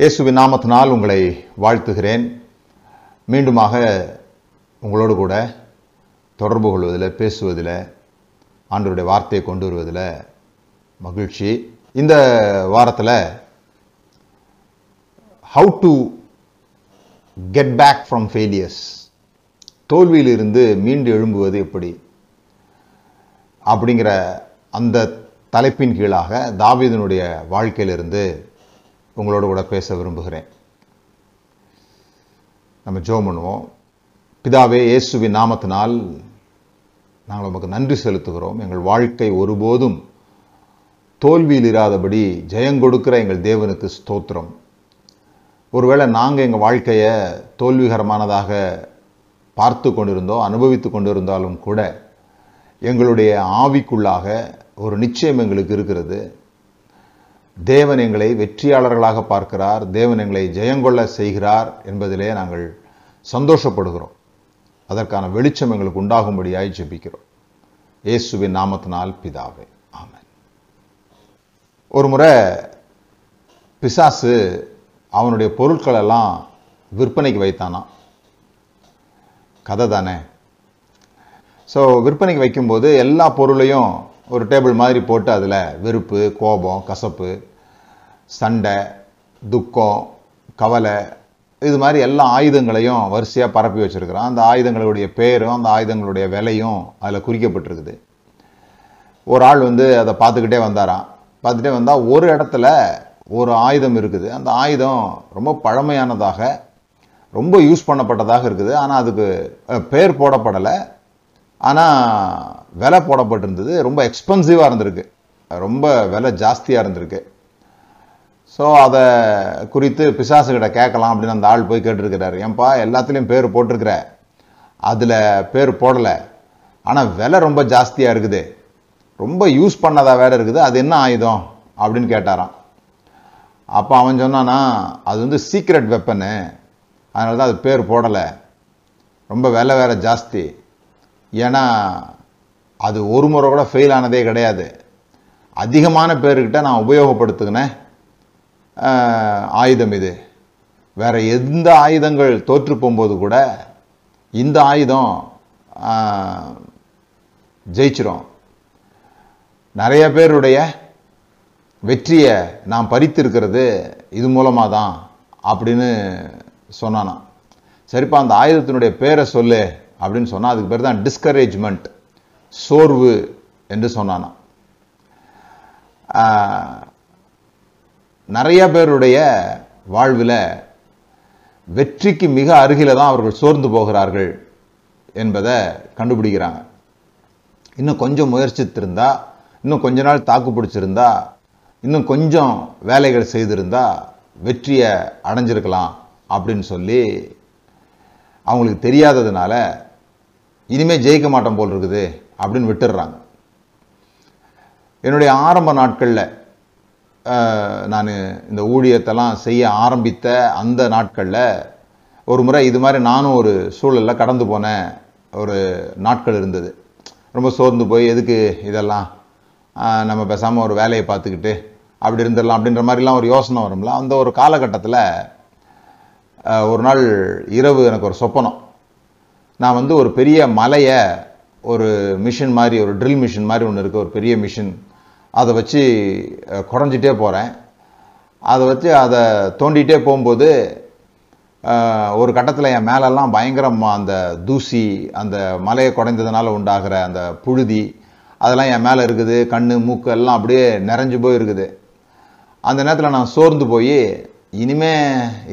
இயேசுவின் நாமத்தினால் உங்களை வாழ்த்துகிறேன். மீண்டுமாக உங்களோடு கூட தொடர்பு கொள்வதில் பேசுவதில் ஆண்டருடைய வார்த்தையை கொண்டு வருவதில் மகிழ்ச்சி. இந்த வாரத்தில் how to get back from failures தோல்வியிலிருந்து மீண்டு எழும்புவது எப்படி? அப்படிங்கிற அந்த தலைப்பின் கீழாக தாவீதனுடைய வாழ்க்கையிலிருந்து உங்களோடு கூட பேச விரும்புகிறேன். நம்ம ஜோ பண்ணுவோம். பிதாவே இயேசுவின் நாமத்தினால் நாங்கள் உமக்கு நன்றி செலுத்துகிறோம். எங்கள் வாழ்க்கை ஒருபோதும் தோல்வியில் இராதபடி ஜெயங்கொடுக்கிற எங்கள் தேவனுக்கு ஸ்தோத்திரம். ஒருவேளை நாங்கள் எங்கள் வாழ்க்கையை தோல்விகரமானதாக பார்த்து கொண்டிருந்தோம் அனுபவித்து கொண்டிருந்தாலும் கூட எங்களுடைய ஆவிக்குள்ளாக ஒரு நிச்சயம் எங்களுக்கு இருக்கிறது. தேவன் எங்களை வெற்றியாளர்களாக பார்க்கிறார். தேவன் எங்களை ஜெயங்கொள்ள செய்கிறார் என்பதிலே நாங்கள் சந்தோஷப்படுகிறோம். அதற்கான வெளிச்சம் எங்களுக்கு உண்டாகும்படியாய் ஜெபிக்கிறோம். இயேசுவின் நாமத்தினால் பிதாவே ஆமன். ஒரு முறை பிசாசு அவனுடைய பொருட்களெல்லாம் விற்பனைக்கு வைத்தானாம். கதை தானே. ஸோ விற்பனைக்கு வைக்கும்போது எல்லா பொருளையும் ஒரு டேபிள் மாதிரி போட்டு அதில் வெறுப்பு கோபம் கசப்பு சண்டை துக்கம் கவலை இது மாதிரி எல்லா ஆயுதங்களையும் வரிசையாக பரப்பி வச்சுருக்கிறான் அந்த ஆயுதங்களுடைய பேரும் அந்த ஆயுதங்களுடைய விலையும் அதில் குறிக்கப்பட்டிருக்குது. ஒரு ஆள் வந்து அதை பார்த்துக்கிட்டே வந்தாராம். பார்த்துட்டே வந்தால் ஒரு இடத்துல ஒரு ஆயுதம் இருக்குது. அந்த ஆயுதம் ரொம்ப பழமையானதாக ரொம்ப யூஸ் பண்ணப்பட்டதாக இருக்குது. ஆனால் அதுக்கு பேர் போடப்படலை. ஆனால் விலை போடப்பட்டிருந்தது. ரொம்ப எக்ஸ்பென்சிவாக இருந்திருக்கு. ரொம்ப விலை ஜாஸ்தியாக இருந்திருக்கு. ஸோ அதை குறித்து பிசாசுகிட்ட கேட்கலாம் அப்படின்னு அந்த ஆள் போய் கேட்டிருக்கிறாரு. ஏன்பா எல்லாத்துலேயும் பேர் போட்டிருக்கிற? அதில் பேர் போடலை. ஆனால் விலை ரொம்ப ஜாஸ்தியாக இருக்குது. ரொம்ப யூஸ் பண்ணதாக வேலை இருக்குது. அது என்ன ஆயுதம்? அப்படின்னு கேட்டாராம். அப்போ அவன் சொன்னான்னா அது வந்து சீக்ரெட் வெப்பனு அதனால தான் அது பேர் போடலை. ரொம்ப விலை வேற ஜாஸ்தி. ஏன்னா அது ஒரு முறை கூட ஃபெயில் ஆனதே கிடையாது. அதிகமான பேர்கிட்ட நான் உபயோகப்படுத்துகினேன் ஆயுதம் இது. வேறு எந்த ஆயுதங்கள் தோற்று போகும்போது கூட இந்த ஆயுதம் ஜெயிச்சிரும். நிறைய பேருடைய வெற்றியை நான் பறித்திருக்கிறது இது மூலமாக தான் அப்படின்னு சொன்னானான் சரிப்பா அந்த ஆயுதத்தினுடைய பேரை சொல்லு. அப்படின்னு சொன்னால் அதுக்கு பேர் தான் டிஸ்கரேஜ்மெண்ட் சோர்வு என்று சொன்னானா. நிறைய பேருடைய வாழ்வில் வெற்றிக்கு மிக அருகில தான் அவர்கள் சோர்ந்து போகிறார்கள் என்பதை கண்டுபிடிக்கிறாங்க. இன்னும் கொஞ்சம் முயற்சித்திருந்தா இன்னும் கொஞ்ச நாள் தாக்கு பிடிச்சிருந்தா இன்னும் கொஞ்சம் வேலைகள் செய்திருந்தா வெற்றியை அடைஞ்சிருக்கலாம் அப்படின்னு சொல்லி அவங்களுக்கு தெரியாததுனால இனிமேல் ஜெயிக்க மாட்டோம் போல் இருக்குது அப்படின்னு விட்டுடுறாங்க என்னுடைய ஆரம்ப நாட்களில் நான் இந்த ஊழியத்தெல்லாம் செய்ய ஆரம்பித்த அந்த நாட்களில் ஒரு முறை இது மாதிரி நானும் ஒரு சூழலில் கடந்து போன ஒரு நாட்கள் இருந்தது. ரொம்ப சோர்ந்து போய் எதுக்கு இதெல்லாம் நம்ம பேசாமல் ஒரு வேலையை பார்த்துக்கிட்டு அப்படி இருந்துடலாம் அப்படின்ற மாதிரிலாம் ஒரு யோசனை வரும்ல. அந்த ஒரு காலகட்டத்தில் ஒரு நாள் இரவு எனக்கு ஒரு சொப்பனம். நான் வந்து ஒரு பெரிய மலையை ஒரு மிஷின் மாதிரி ஒரு ட்ரில் மிஷின் மாதிரி ஒன்று இருக்குது ஒரு பெரிய மிஷின் அதை வச்சு குறைஞ்சிட்டே போகிறேன் அதை வச்சு அதை தோண்டிகிட்டே போகும்போது ஒரு கட்டத்தில் என் மேலெல்லாம் பயங்கரமாக அந்த தூசி அந்த மலையை குறைந்ததுனால உண்டாகிற அந்த புழுதி அதெல்லாம் என் மேலே இருக்குது. கண் மூக்கு எல்லாம் அப்படியே நிறைஞ்சு போய் இருக்குது அந்த நேரத்தில் நான் சோர்ந்து போய் இனிமே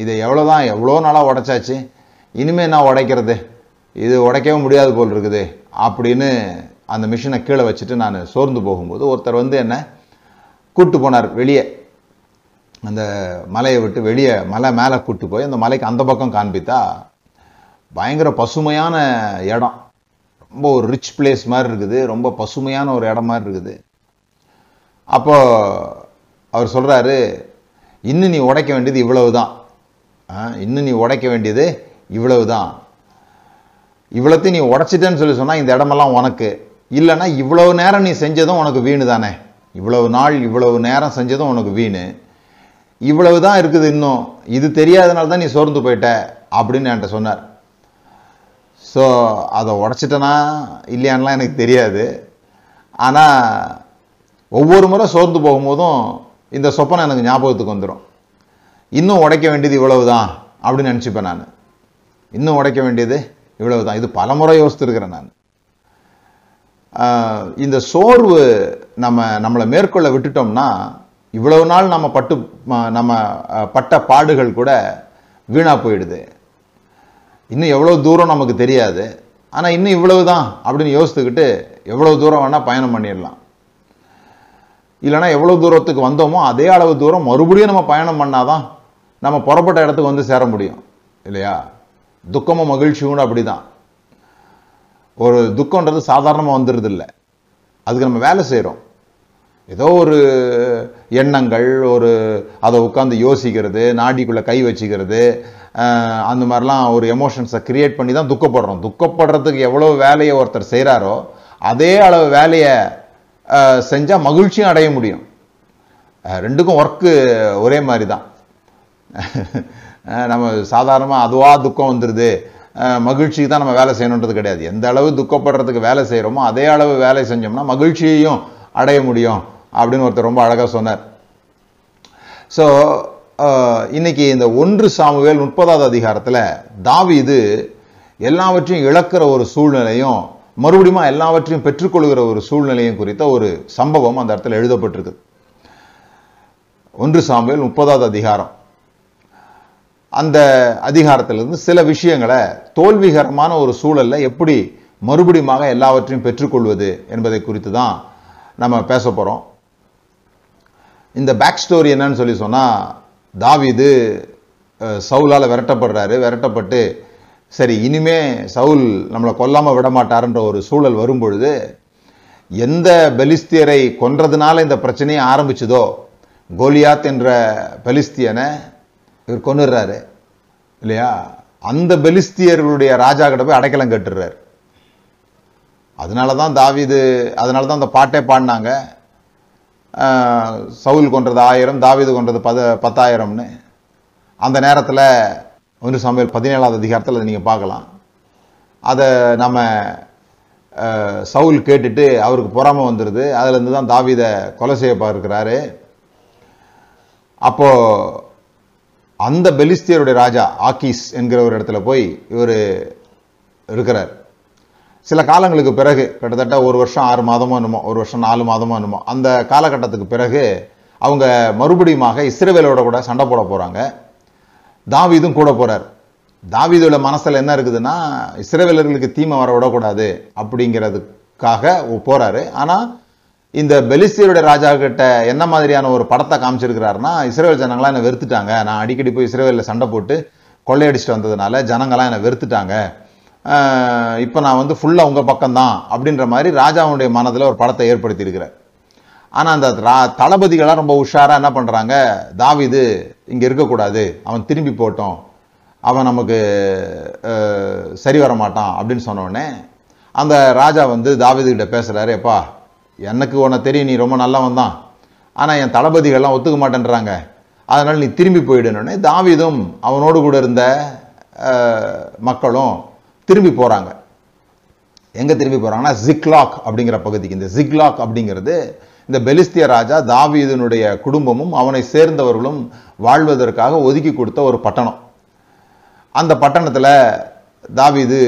இதை எவ்வளோ தான் எவ்வளோ நாளாக உடைச்சாச்சு? இனிமே நான் உடைக்கிறது? இது உடைக்கவே முடியாது போல் இருக்குது அப்படின்னு அந்த மிஷினை கீழே வச்சுட்டு நான் சோர்ந்து போகும்போது ஒருத்தர் வந்து என்ன கூட்டு போனார் வெளியே. அந்த மலையை விட்டு வெளியே மலை மேலே கூட்டு போய் அந்த மலைக்கு அந்த பக்கம் காண்பித்தா பயங்கர பசுமையான இடம். ரொம்ப ஒரு ரிச் பிளேஸ் மாதிரி இருக்குது ரொம்ப பசுமையான ஒரு இடம் மாதிரி இருக்குது. அப்போ அவர் சொல்கிறாரு இன்னும் நீ உடைக்க வேண்டியது இவ்வளவு தான் இன்னும் நீ உடைக்க வேண்டியது இவ்வளவு தான் இவ்வளோத்தையும் நீ உடைச்சிட்டேன்னு சொல்லி சொன்னால் இந்த இடமெல்லாம் உனக்கு. இல்லைன்னா இவ்வளவு நேரம் நீ செஞ்சதும் உனக்கு வீணு தானே. இவ்வளவு நாள் இவ்வளவு நேரம் செஞ்சதும் உனக்கு வீணு. இவ்வளவு தான் இருக்குது இன்னும். இது தெரியாதனால தான் நீ சோர்ந்து போயிட்ட அப்படின்னு என்கிட்ட சொன்னார். ஸோ அதை உடச்சிட்டனா இல்லையான்லாம் எனக்கு தெரியாது. ஆனால் ஒவ்வொரு முறை சோர்ந்து போகும்போதும் இந்த சொப்பனை எனக்கு ஞாபகத்துக்கு வந்துடும் இன்னும் உடைக்க வேண்டியது இவ்வளவு தான் அப்படின்னு நினச்சிப்பேன் நான். இன்னும் உடைக்க வேண்டியது இவ்வளவு தான் இது பலமுறை யோசித்திருக்கிறேன் நான். இந்த சோர்வு நம்ம நம்மளை மேற்கொள்ள விட்டுட்டோம்னா இவ்வளவு நாள் நம்ம பட்டு ம- நம்ம பட்ட பாடுகள் கூட வீணாக போயிடுது. இன்னும் எவ்வளோ தூரம் நமக்கு தெரியாது. ஆனால் இன்னும் இவ்வளவு தான் அப்படின்னு யோசித்துக்கிட்டு எவ்வளோ தூரம் வேணால் பயணம் பண்ணிடலாம். இல்லைன்னா எவ்வளோ தூரத்துக்கு வந்தோமோ அதே அளவு தூரம் மறுபடியும் நம்ம பயணம் பண்ணாதான் நம்ம புறப்பட்ட இடத்துக்கு வந்து சேர முடியும். இல்லையா? துக்கமும் மகிழ்ச்சியும் கூட அப்படிதான். ஒரு துக்கம்ன்றது சாதாரணமாக வந்துடுறது இல்லை அதுக்கு நம்ம வேலை செய்கிறோம் ஏதோ ஒரு எண்ணங்கள் ஒரு அதை உட்காந்து யோசிக்கிறது நாடிக்குள்ளே கை வச்சுக்கிறது அந்த மாதிரிலாம் ஒரு எமோஷன்ஸை க்ரியேட் பண்ணி தான் துக்கப்படுறோம். துக்கப்படுறதுக்கு எவ்வளோ வேலையை ஒருத்தர் செய்கிறாரோ அதே அளவு வேலையை செஞ்சால் மகிழ்ச்சியும் அடைய முடியும். ரெண்டுக்கும் ஒர்க்கு ஒரே மாதிரி தான் நம்ம சாதாரணமாக அதுவாக துக்கம் வந்துடுது மகிழ்ச்சிக்கு தான் நம்ம வேலை செய்யணுன்றது கிடையாது. எந்த அளவு துக்கப்படுறதுக்கு வேலை செய்கிறோமோ அதே அளவு வேலை செஞ்சோம்னா மகிழ்ச்சியையும் அடைய முடியும் அப்படின்னு ஒருத்தர் ரொம்ப அழகாக சொன்னார். ஸோ இன்னைக்கு இந்த ஒன்று சாமுவேல் முப்பதாவது அதிகாரத்தில் தாவீது எல்லாவற்றையும் இழக்கிற ஒரு சூழ்நிலையும் மறுபடியும் எல்லாவற்றையும் பெற்றுக்கொள்கிற ஒரு சூழ்நிலையும் குறித்த ஒரு சம்பவம் அந்த இடத்துல எழுதப்பட்டிருக்கு ஒன்று சாமுவேல் முப்பதாவது அதிகாரம். அந்த அதிகாரத்திலிருந்து சில விஷயங்களை தோல்விகரமான ஒரு சூழலில் எப்படி மறுபடியுமாக எல்லாவற்றையும் பெற்றுக்கொள்வது என்பதை குறித்து தான் நம்ம பேச போகிறோம் இந்த பேக் ஸ்டோரி என்னன்னு சொல்லி சொன்னால் தாவீது சவுலால் விரட்டப்படுறாரு. விரட்டப்பட்டு சரி இனிமே சவுல் நம்மளை கொல்லாமல் விடமாட்டாருன்ற ஒரு சூழல் வரும்பொழுது எந்த பெலிஸ்தியரை கொன்றதுனால இந்த பிரச்சனையை ஆரம்பிச்சதோ கோலியாத் என்ற பெலிஸ்தியனை இவர் கொண்டுடுறாரு இல்லையா? அந்த பெலிஸ்தியர்களுடைய ராஜா கிட்ட போய் அடைக்கலம் கட்டுறார். அதனால தான் தாவீது அதனால தான் அந்த பாட்டே பாடினாங்க. சவுல் கொன்றது ஆயிரம் தாவிது கொன்றது பத பத்தாயிரம்னு. அந்த நேரத்தில் ஒன்று சமையல் பதினேழாவது அதிகாரத்தில் அதை நீங்கள் பார்க்கலாம். அதை நம்ம சவுல் கேட்டுட்டு அவருக்கு பொறாமை வந்துடுது அதுலேருந்து தான் தாவிதை கொலை செய்ய பார்க்கிறாரு. அப்போது அந்த பெலிஸ்தியருடைய ராஜா ஆக்கீஸ் என்கிற ஒரு இடத்துல போய் இவர் இருக்கிறார். சில காலங்களுக்கு பிறகு கிட்டத்தட்ட ஒரு வருஷம் ஆறு மாதமோ என்னமோ ஒரு வருஷம் நாலு மாதமோ என்னமோ அந்த காலகட்டத்துக்கு பிறகு அவங்க மறுபடியுமாக இஸ்ரேவேலோட கூட சண்டை போட போகிறாங்க தாவீதும் கூட போகிறார் தாவீதோட மனசில் என்ன இருக்குதுன்னா இஸ்ரேவேலர்களுக்கு தீமை வர விடக்கூடாது அப்படிங்கிறதுக்காக போகிறாரு ஆனால் இந்த பெலிஸ்தியருடைய ராஜா கிட்ட என்ன மாதிரியான ஒரு படத்தை காமிச்சிருக்கிறாருன்னா இஸ்ரேல் ஜனங்களாம் என்னை வெறுத்துட்டாங்க. நான் அடிக்கடி போய் இஸ்ரேலில் சண்டை போட்டு கொள்ளையடிச்சிட்டு வந்ததுனால ஜனங்களாம் என்னை வெறுத்துட்டாங்க. இப்போ நான் வந்து ஃபுல்லாக உங்கள் பக்கம்தான் அப்படின்ற மாதிரி ராஜாவுடைய மனதில் ஒரு படத்தை ஏற்படுத்தியிருக்கிறார். ஆனால் அந்த ரா- தளபதிகளாக ரொம்ப உஷாராக என்ன பண்ணுறாங்க தாவிது இங்கே இருக்கக்கூடாது. அவன் திரும்பி போட்டோம். அவன் நமக்கு சரி வர மாட்டான் அப்படின்னு சொன்னோடனே அந்த ராஜா வந்து தாவீது கிட்ட பேசுகிறாரு எப்பா எனக்கு உன்னை தெரியும் நீ ரொம்ப நல்லவன் தான். ஆனால் என் தளபதிகள்லாம் ஒத்துக்க மாட்டேன்றாங்க. அதனால் நீ திரும்பி போயிடணுன்னே தாவீதும் அவனோடு கூட இருந்த மக்களும் திரும்பி போகிறாங்க எங்கே திரும்பி போகிறாங்கன்னா ஜிக்லாக் அப்படிங்கிற பகுதிக்கு. இந்த ஜிக்லாக் அப்படிங்கிறது இந்த பெலிஸ்திய ராஜா தாவீதனுடைய குடும்பமும் அவனை சேர்ந்தவர்களும் வாழ்வதற்காக ஒதுக்கி கொடுத்த ஒரு பட்டணம். அந்த பட்டணத்தில் தாவீது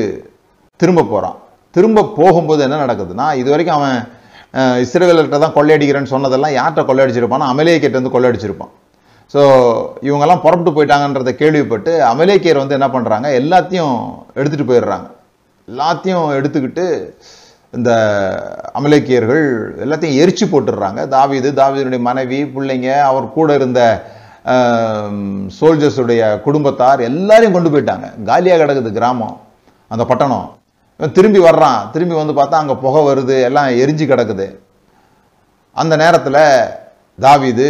திரும்ப போகிறான் திரும்ப போகும்போது என்ன நடக்குதுன்னா இது வரைக்கும் அவன் அஹ், தான் கொள்ளையடிக்கிறேன்னு சொன்னதெல்லாம் யார்கிட்ட கொள்ளையடிச்சிருப்பான்னா அமலேக்கிட்ட வந்து கொள்ளையடிச்சிருப்பான். ஸோ இவங்கெல்லாம் புறப்பட்டு போயிட்டாங்கன்றதை கேள்விப்பட்டு அமலேக்கியர் வந்து என்ன பண்ணுறாங்க எல்லாத்தையும் எடுத்துகிட்டு போயிடுறாங்க. எல்லாத்தையும் எடுத்துக்கிட்டு இந்த அமலேக்கியர்கள் எல்லாத்தையும் எரிச்சு போட்டுடுறாங்க. தாவீது தாவிதனுடைய மனைவி பிள்ளைங்க அவர் கூட இருந்த சோல்ஜர்ஸுடைய குடும்பத்தார் எல்லாரையும் கொண்டு போயிட்டாங்க. காலியாக கிடக்குது கிராமம் அந்த பட்டணம். திரும்பி வர்றான். திரும்பி வந்து பார்த்தா அங்கே புகை வருது எல்லாம் எரிஞ்சு கிடக்குது. அந்த நேரத்தில் தாவிது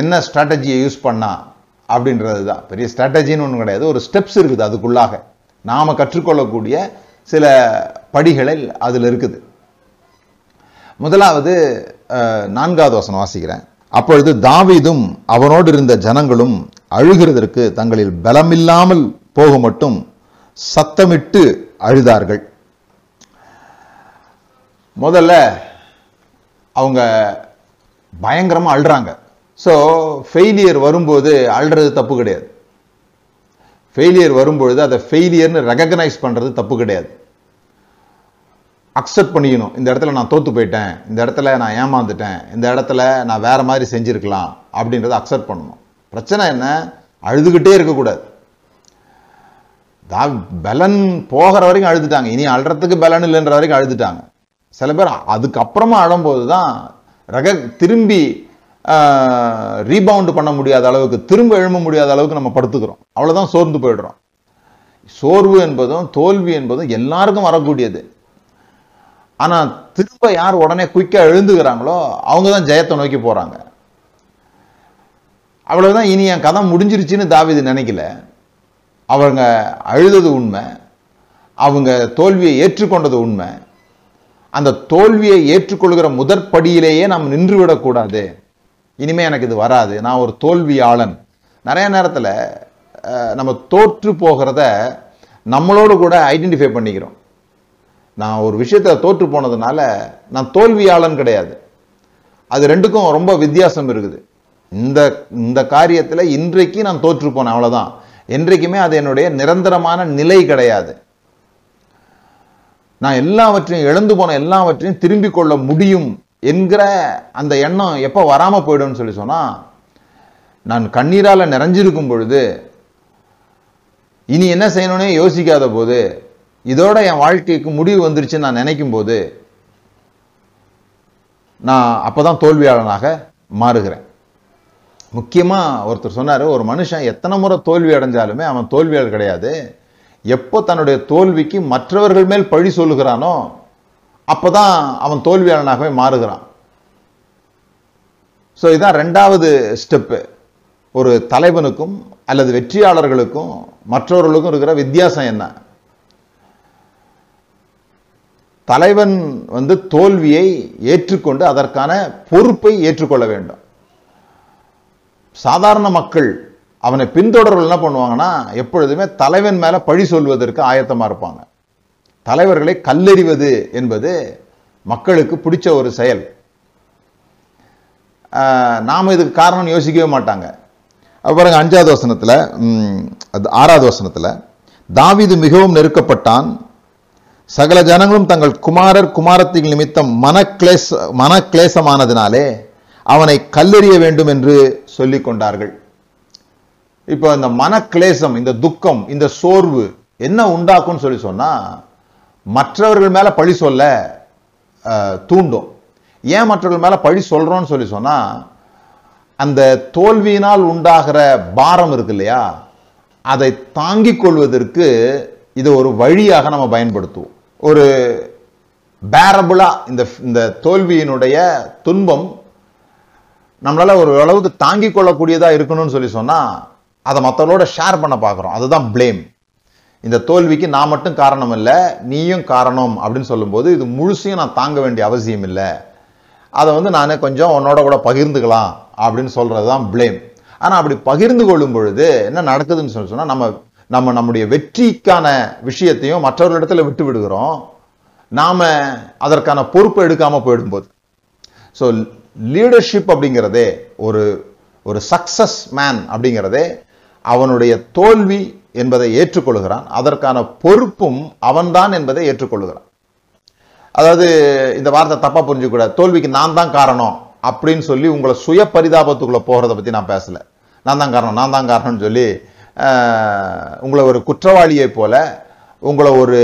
என்ன ஸ்ட்ராட்டஜியை யூஸ் பண்ணா அப்படின்றது தான் பெரிய ஸ்ட்ராட்டஜின்னு ஒன்றும் கிடையாது. ஒரு ஸ்டெப்ஸ் இருக்குது அதுக்குள்ளாக. நாம் கற்றுக்கொள்ளக்கூடிய சில படிகளில் அதில் இருக்குது. முதலாவது நான்காவது வசனம் வாசிக்கிறேன். அப்பொழுது தாவீதும் அவனோடு இருந்த ஜனங்களும் அழுகிறதற்கு தங்களில் பலமில்லாமல் போக மட்டும் சத்தமிட்டு அழுதார்கள். முதல்ல அவங்க பயங்கரமாக அழுறாங்க. ஸோ ஃபெயிலியர் வரும்போது அழுறது தப்பு கிடையாது. ஃபெயிலியர் வரும்பொழுது அதை ஃபெயிலியர்னு ரெகக்னைஸ் பண்ணுறது தப்பு கிடையாது. அக்செப்ட் பண்ணிக்கணும். இந்த இடத்துல நான் தோற்று போயிட்டேன். இந்த இடத்துல நான் ஏமாந்துட்டேன். இந்த இடத்துல நான் வேற மாதிரி செஞ்சுருக்கலாம் அப்படின்றத அக்செப்ட் பண்ணணும். பிரச்சனை என்ன? அழுதுகிட்டே இருக்கக்கூடாது. தா பலன் போகிற வரைக்கும் அழுதுட்டாங்க. இனி அழுறதுக்கு பலன் இல்லைன்ற வரைக்கும் அழுதுட்டாங்க. சில பேர் அதுக்கப்புறமா அழும்போது தான் ரக திரும்பி ரீபவுண்டு பண்ண முடியாத அளவுக்கு திரும்ப எழும்ப முடியாத அளவுக்கு நம்ம படுத்துக்கிறோம். அவ்வளோதான் சோர்ந்து போயிடுறோம். சோர்வு என்பதும் தோல்வி என்பதும் எல்லாருக்கும் வரக்கூடியது. ஆனால் திரும்ப யார் உடனே குயிக்காக எழுந்துக்கிறாங்களோ அவங்க தான் ஜெயத்தை நோக்கி போகிறாங்க அவ்வளோதான் இனி என் கதை முடிஞ்சிருச்சுன்னு தாவிது நினைக்கல. அவங்க அழுதது உண்மை அவங்க தோல்வியை ஏற்றுக்கொண்டது உண்மை. அந்த தோல்வியை ஏற்றுக்கொள்கிற முதற்படியிலேயே நாம் நின்று விடக்கூடாது இனிமே எனக்கு இது வராது. நான் ஒரு தோல்வியாளன். நிறைய நேரத்தில் நம்ம தோற்று போகிறத நம்மளோடு கூட ஐடென்டிஃபை பண்ணிக்கிறோம். நான் ஒரு விஷயத்துல தோற்று போனதுனால நான் தோல்வியாளன் கிடையாது. அது ரெண்டுக்கும் ரொம்ப வித்தியாசம் இருக்குது. இந்த இந்த காரியத்தில் இன்றைக்கு நான் தோற்று போனேன் அவ்வளோதான் என்றைக்குமே அது என்னுடைய நிரந்தரமான நிலை கிடையாது. நான் எல்லாவற்றையும் இழந்து போன எல்லாவற்றையும் திரும்பிக் கொள்ள முடியும் என்கிற அந்த எண்ணம் எப்போ வராமல் போயிடும்னு சொல்லி சொன்னால் நான் கண்ணீரால் நிறைஞ்சிருக்கும் பொழுது இனி என்ன செய்யணும்னே யோசிக்காத போது இதோட என் வாழ்க்கைக்கு முடிவு வந்துருச்சுன்னு நான் நினைக்கும் போது நான் அப்பதான் தோல்வியாளனாக மாறுகிறேன். முக்கியமாக ஒருத்தர் சொன்னார் ஒரு மனுஷன் எத்தனை முறை தோல்வி அடைஞ்சாலுமே அவன் தோல்வியாளர் கிடையாது. எப்போ தன்னுடைய தோல்விக்கு மற்றவர்கள் மேல் பழி சொல்லுகிறானோ அப்போ தான் அவன் தோல்வியாளனாகவே மாறுகிறான். ஸோ இதுதான் ரெண்டாவது ஸ்டெப்பு ஒரு தலைவனுக்கும் அல்லது வெற்றியாளர்களுக்கும் மற்றவர்களுக்கும் இருக்கிற வித்தியாசம் என்ன? தலைவன் வந்து தோல்வியை ஏற்றுக்கொண்டு அதற்கான பொறுப்பை ஏற்றுக்கொள்ள வேண்டும். சாதாரண மக்கள் அவனை பின்தொடர்கள் என்ன பண்ணுவாங்கன்னா எப்பொழுதுமே தலைவன் மேலே பழி சொல்வதற்கு ஆயத்தமாக இருப்பாங்க. தலைவர்களை கல்லெறிவது என்பது மக்களுக்கு பிடிச்ச ஒரு செயல். நாம் இதுக்கு காரணம் யோசிக்கவே மாட்டாங்க. அப்புறம் பாருங்க அஞ்சாவது வசனத்தில் அது ஆறாவது வசனத்தில் தாவிது மிகவும் நெருக்கப்பட்டான். சகல ஜனங்களும் தங்கள் குமாரர் குமாரத்தின் நிமித்தம் மனக்லேச மனக்லேசமானதினாலே அவனை கல்லெறிய வேண்டும் என்று சொல்லிக் கொண்டார்கள். இப்போ இந்த மனக்லேசம் இந்த துக்கம் இந்த சோர்வு என்ன உண்டாக்கும்னு சொல்லி சொன்னா மற்றவர்கள் மேல பழி சொல்ல தூண்டும். ஏன் மற்றவர்கள் மேல பழி சொல்றோம்னு சொல்லி சொன்னா அந்த தோல்வியினால் உண்டாகிற பாரம் இருக்கு இல்லையா அதை தாங்கிக் கொள்வதற்கு இது ஒரு வழியாக நம்ம பயன்படுத்துவோம். ஒரு பேரபிளா இந்த இந்த தோல்வியினுடைய துன்பம் நம்மளால் ஒரு அளவுக்கு தாங்கிக் கொள்ளக்கூடியதாக இருக்கணும்னு சொல்லி சொன்னால் அதை மற்றவங்களோட ஷேர் பண்ண பார்க்குறோம். அதுதான் ப்ளேம் இந்த தோல்விக்கு நான் மட்டும் காரணம் இல்லை நீயும் காரணம் அப்படின்னு சொல்லும்போது இது முழுசையும் நான் தாங்க வேண்டிய அவசியம் இல்லை. அதை வந்து நான் கொஞ்சம் உன்னோட கூட பகிர்ந்துக்கலாம் அப்படின்னு சொல்கிறது தான் ப்ளேம் ஆனால் அப்படி பகிர்ந்து கொள்ளும் பொழுது என்ன நடக்குதுன்னு சொல்லி சொன்னால் நம்ம நம்ம நம்முடைய வெற்றிக்கான விஷயத்தையும் மற்றவர்களிடத்தில் விட்டு விடுகிறோம். நாம் அதற்கான பொறுப்பு எடுக்காமல் போயிடும்போது. ஸோ லீடர்ஷிப் அப்படிங்கிறதே ஒரு ஒரு சக்சஸ் மேன் அப்படிங்கிறதே அவனுடைய தோல்வி என்பதை ஏற்றுக்கொள்கிறான். அதற்கான பொறுப்பும் அவன்தான் என்பதை ஏற்றுக்கொள்கிறான். அதாவது இந்த வார்த்தை தப்பாக புரிஞ்சுக்கூடாது தோல்விக்கு நான் தான் காரணம் அப்படின்னு சொல்லி உங்களை சுய பரிதாபத்துக்குள்ளே போகிறத பற்றி நான் பேசல. நான் தான் காரணம் நான் தான் காரணம்னு சொல்லி உங்களை ஒரு குற்றவாளியை போல உங்களை ஒரு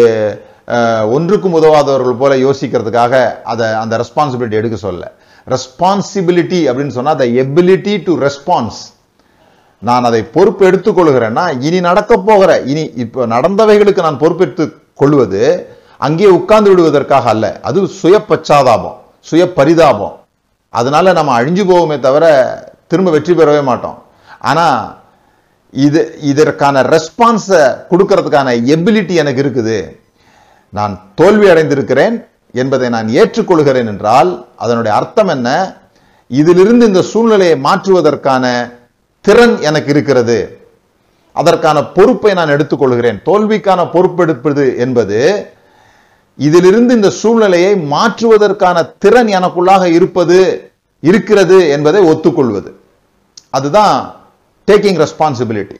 ஒன்றுக்கும் உதவாதவர்கள் போல யோசிக்கிறதுக்காக அதை அந்த ரெஸ்பான்சிபிலிட்டி எடுக்க சொல்ல. ரெஸ்பான்சிபிலிட்டி அப்படின்னு சொன்னால் த எபிலிட்டி டு ரெஸ்பான்ஸ் நான் அதை பொறுப்பு எடுத்துக்கொள்கிறேன்னா இனி நடக்க போகிற இனி இப்போ நடந்தவைகளுக்கு நான் பொறுப்பெடுத்து கொள்வது அங்கேயே உட்கார்ந்து விடுவதற்காக அல்ல. அது சுய பச்சாதாபம் சுய பரிதாபம் அதனால நம்ம அழிஞ்சு போவோமே தவிர திரும்ப வெற்றி பெறவே மாட்டோம். ஆனால் இது இதற்கான ரெஸ்பான்ஸை கொடுக்கறதுக்கான எபிலிட்டி எனக்கு இருக்குது. நான் தோல்வி அடைந்திருக்கிறேன் என்பதை நான் ஏற்றுக்கொள்கிறேன் என்றால் அதனுடைய அர்த்தம் என்ன? இதிலிருந்து இந்த சூழ்நிலையை மாற்றுவதற்கான திறன் எனக்கு இருக்கிறது. அதற்கான பொறுப்பை நான் எடுத்துக்கொள்கிறேன். தோல்விக்கான பொறுப்பெடுப்பது என்பது இதிலிருந்து இந்த சூழ்நிலையை மாற்றுவதற்கான திறன் எனக்குள்ளாக இருப்பது இருக்கிறது என்பதை ஒத்துக்கொள்வது. அதுதான் டேக்கிங் ரெஸ்பான்சிபிலிட்டி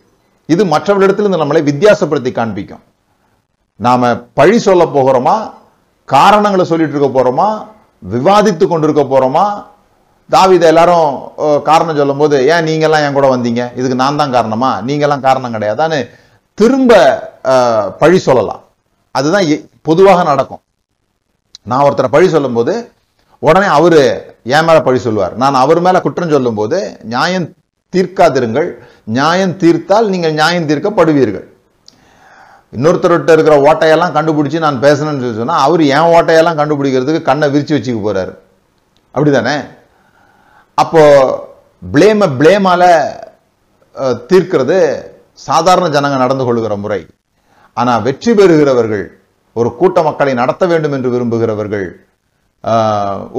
இது மற்றவர்களிடத்திலிருந்து நம்மளை வித்தியாசப்படுத்தி காண்பிக்கும். நாம பழி சொல்ல போகிறோமா? காரணங்களை சொல்லிட்டு இருக்க போகிறோமா விவாதித்து கொண்டிருக்க போகிறோமா தாவித எல்லாரும் காரணம் சொல்லும்போது ஏன் நீங்கள்லாம் என் கூட வந்தீங்க? இதுக்கு நான் தான் காரணமா? நீங்கள்லாம் காரணம் கிடையாதான்னு திரும்ப பழி சொல்லலாம். அதுதான் எ- பொதுவாக நடக்கும். நான் ஒருத்தரை பழி சொல்லும்போது உடனே அவர் என் மேலே பழி சொல்லுவார். நான் அவர் மேலே குற்றம் சொல்லும்போது நியாயம் தீர்க்காதிருங்கள். நியாயம் தீர்த்தால் நீங்கள் நியாயம் தீர்க்கப்படுவீர்கள். இன்னொருத்தர்கிட்ட இருக்கிற ஓட்டையெல்லாம் கண்டுபிடிச்சி நான் பேசணும்னு சொல்லி சொன்னால் அவர் என் ஓட்டையெல்லாம் கண்டுபிடிக்கிறதுக்கு கண்ணை விரிச்சு வச்சுக்க போறாரு. அப்படிதானே? அப்போ அப்போது பிளேமை பிளேமால் தீர்க்கிறது சாதாரண ஜனங்க நடந்து கொள்கிற முறை. ஆனால் வெற்றி பெறுகிறவர்கள் ஒரு கூட்ட மக்களை நடத்த வேண்டும் என்று விரும்புகிறவர்கள்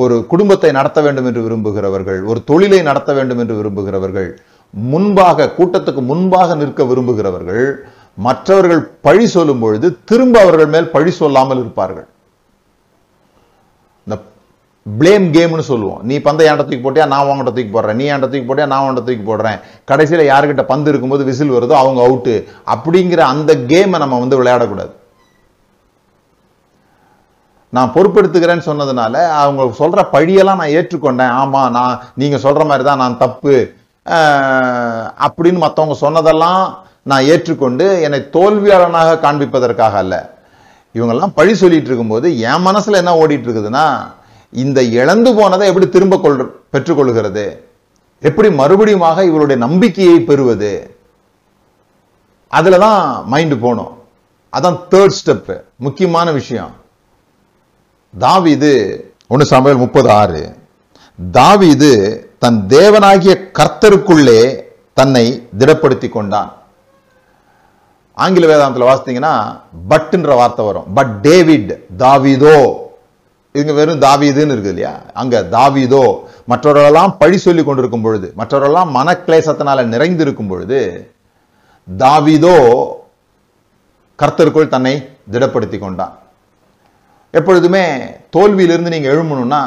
ஒரு குடும்பத்தை நடத்த வேண்டும் என்று விரும்புகிறவர்கள் ஒரு தொழிலை நடத்த வேண்டும் என்று விரும்புகிறவர்கள் முன்பாக கூட்டத்துக்கு முன்பாக நிற்க விரும்புகிறவர்கள் மற்றவர்கள் பழி சொல்லும் பொழுது திரும்ப அவர்கள் மேல் பழி சொல்லாமல் இருப்பார்கள். இந்த பிளேம் கேம்னு சொல்லுவோம். நீ பந்தை ஏன்ட தூக்கி போட்டியா? நான் உங்கள்கிட்ட தூக்கி போடுறேன். நீ ஏன்ட தூக்கி போட்டியா? நான் உங்கள்கிட்ட தூக்கி போடுறேன். கடைசியில் யாருக்கிட்ட பந்து இருக்கும்போது விசில் வருதோ அவங்க அவுட்டு அப்படிங்கிற அந்த கேமை நம்ம வந்து விளையாடக்கூடாது. நான் பொறுப்பெடுத்துக்கிறேன்னு சொன்னதுனால அவங்க சொல்ற பழியெல்லாம் நான் ஏற்றுக்கொண்டேன். ஆமா நான் நீங்க சொல்ற மாதிரி தான் நான் தப்பு. அப்படின்னு மற்றவங்க சொன்னதெல்லாம் நான் ஏற்றுக்கொண்டு என்னை தோல்வியாளனாக காண்பிப்பதற்காக அல்ல. இவங்கெல்லாம் பழி சொல்லிட்டு இருக்கும்போது என் மனசுல என்ன ஓடிட்டு இருக்குதுன்னா இந்த இழந்து போனதை எப்படி திரும்ப கொள் பெற்றுக்கொள்கிறது? எப்படி மறுபடியுமாக இவருடைய நம்பிக்கையை பெறுவது? அதில் தான் மைண்டு போகணும். அதான் தேர்ட் ஸ்டெப் முக்கியமான விஷயம். தாவீது ஒன்னு சமையல் முப்பது ஆறு தாவீது தன் தேவனாகிய கர்த்தருக்குள்ளே தன்னை திடப்படுத்தி கொண்டான். ஆங்கில வேதாந்தத்தில் வாசித்தீங்கன்னா பட்டுன்ற வார்த்தை வரும். பட் டேவிட் தாவீதோ. இங்க வெறும் தாவீதுன்னு இருக்குது இல்லையா? அங்க தாவிதோ. மற்றவர்களெல்லாம் பழி சொல்லி கொண்டிருக்கும் பொழுது மற்றவர்களெல்லாம் மனக்லேசத்தினால நிறைந்திருக்கும் பொழுது தாவீதோ கர்த்தருக்குள் தன்னை திடப்படுத்தி கொண்டான். எப்பொழுதுமே தோல்வியிலிருந்து நீங்க எழும்பணும்னா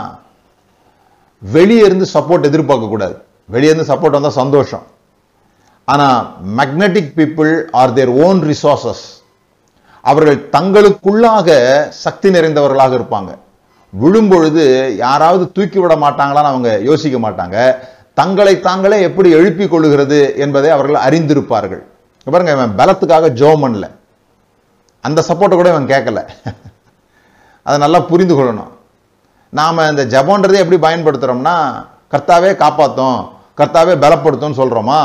வெளியே இருந்து சப்போர்ட் எதிர்பார்க்க கூடாது. வெளியே இருந்து சப்போர்ட் வந்தால் சந்தோஷம். ஆனால் magnetic people are their own resources அவர்கள் தங்களுக்குள்ளாக சக்தி நிறைந்தவர்களாக இருப்பாங்க. விழும்பொழுது யாராவது தூக்கி விட மாட்டாங்களான்னு அவங்க யோசிக்க மாட்டாங்க. தங்களை தாங்களே எப்படி எழுப்பிக் கொள்ளுகிறது என்பதை அவர்கள் அறிந்திருப்பார்கள். பாருங்க இவன் பலத்துக்காக ஜோம் பண்ணல. அந்த சப்போர்ட்டை கூட இவன் கேட்கல. அதை நல்லா புரிந்து கொள்ளணும். நாம் இந்த ஜபோன்றதை எப்படி பயன்படுத்துகிறோம்னா கர்த்தாவே காப்பாற்றும் கர்த்தாவே பலப்படுத்தும்னு சொல்கிறோமா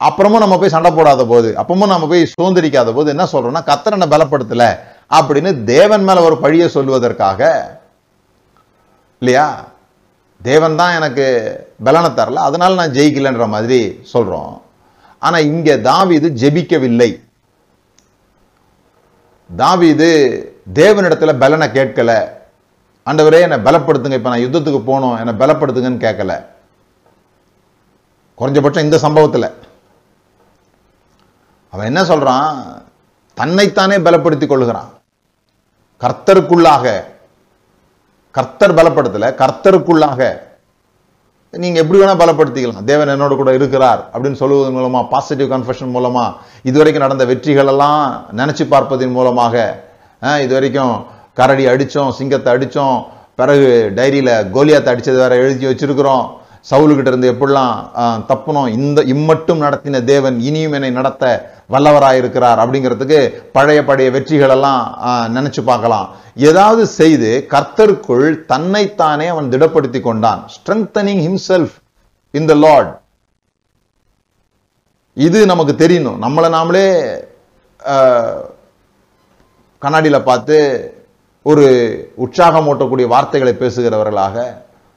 அப்புறமும் நம்ம போய் சண்டை போடாத போது அப்பமும் நம்ம போய் சுதந்திரிக்காத போது என்ன சொல்றோம்னா கத்தனை பலப்படுத்தல அப்படின்னு தேவன் மேல ஒரு பழியை சொல்லுவதற்காக இல்லையா? தேவன் தான் எனக்கு பலனை தரல அதனால நான் ஜெயிக்கலன்ற மாதிரி சொல்றோம். ஆனா இங்க தாவிது ஜெபிக்கவில்லை. தாவிது தேவனிடத்துல பலனை கேட்கல. ஆண்டவரே என்னை பலப்படுத்துங்க இப்ப நான் யுத்தத்துக்கு போகணும் என்னை பலப்படுத்துங்கன்னு கேட்கல. குறைஞ்சபட்சம் இந்த சம்பவத்துல. அவன் என்ன சொல்றான்? தன்னைத்தானே பலப்படுத்திக் கொள்கிறான். கர்த்தருக்குள்ளாக கர்த்தர் பலப்படுத்தல கர்த்தருக்குள்ளாக. நீங்க எப்படி வேணா பலப்படுத்திக்கலாம். தேவன் என்னோட கூட இருக்கிறார் அப்படின்னு சொல்லுவதன் மூலமா பாசிட்டிவ் கன்ஃபெஷன் மூலமா இதுவரைக்கும் நடந்த வெற்றிகள் எல்லாம் நினைச்சு பார்ப்பதன் மூலமாக அஹ், இதுவரைக்கும் கரடி அடிச்சோம் சிங்கத்தை அடிச்சோம் பிறகு டைரியில கோலியாத்தை அடிச்சது வேற எழுதி வச்சிருக்கிறோம். சவுலுகிட்ட இருந்து எப்படிலாம் அஹ், தப்புனோம் இந்த இம்மட்டும் நடத்தின தேவன் இனியும் என்னை நடத்த வல்லவராயிருக்கிறார் அப்படிங்கிறதுக்கு பழைய பழைய வெற்றிகள் எல்லாம் நினைச்சு பார்க்கலாம். ஏதாவது செய்து கர்த்தருக்குள் தன்னைத்தானே அவன் திடப்படுத்தி கொண்டான். Strengthening himself in the Lord இது நமக்கு தெரியணும். நம்மளை நாமளே கண்ணாடியில் கண்ணாடியில பார்த்து ஒரு உற்சாகம் ஓட்டக்கூடிய வார்த்தைகளை பேசுகிறவர்களாக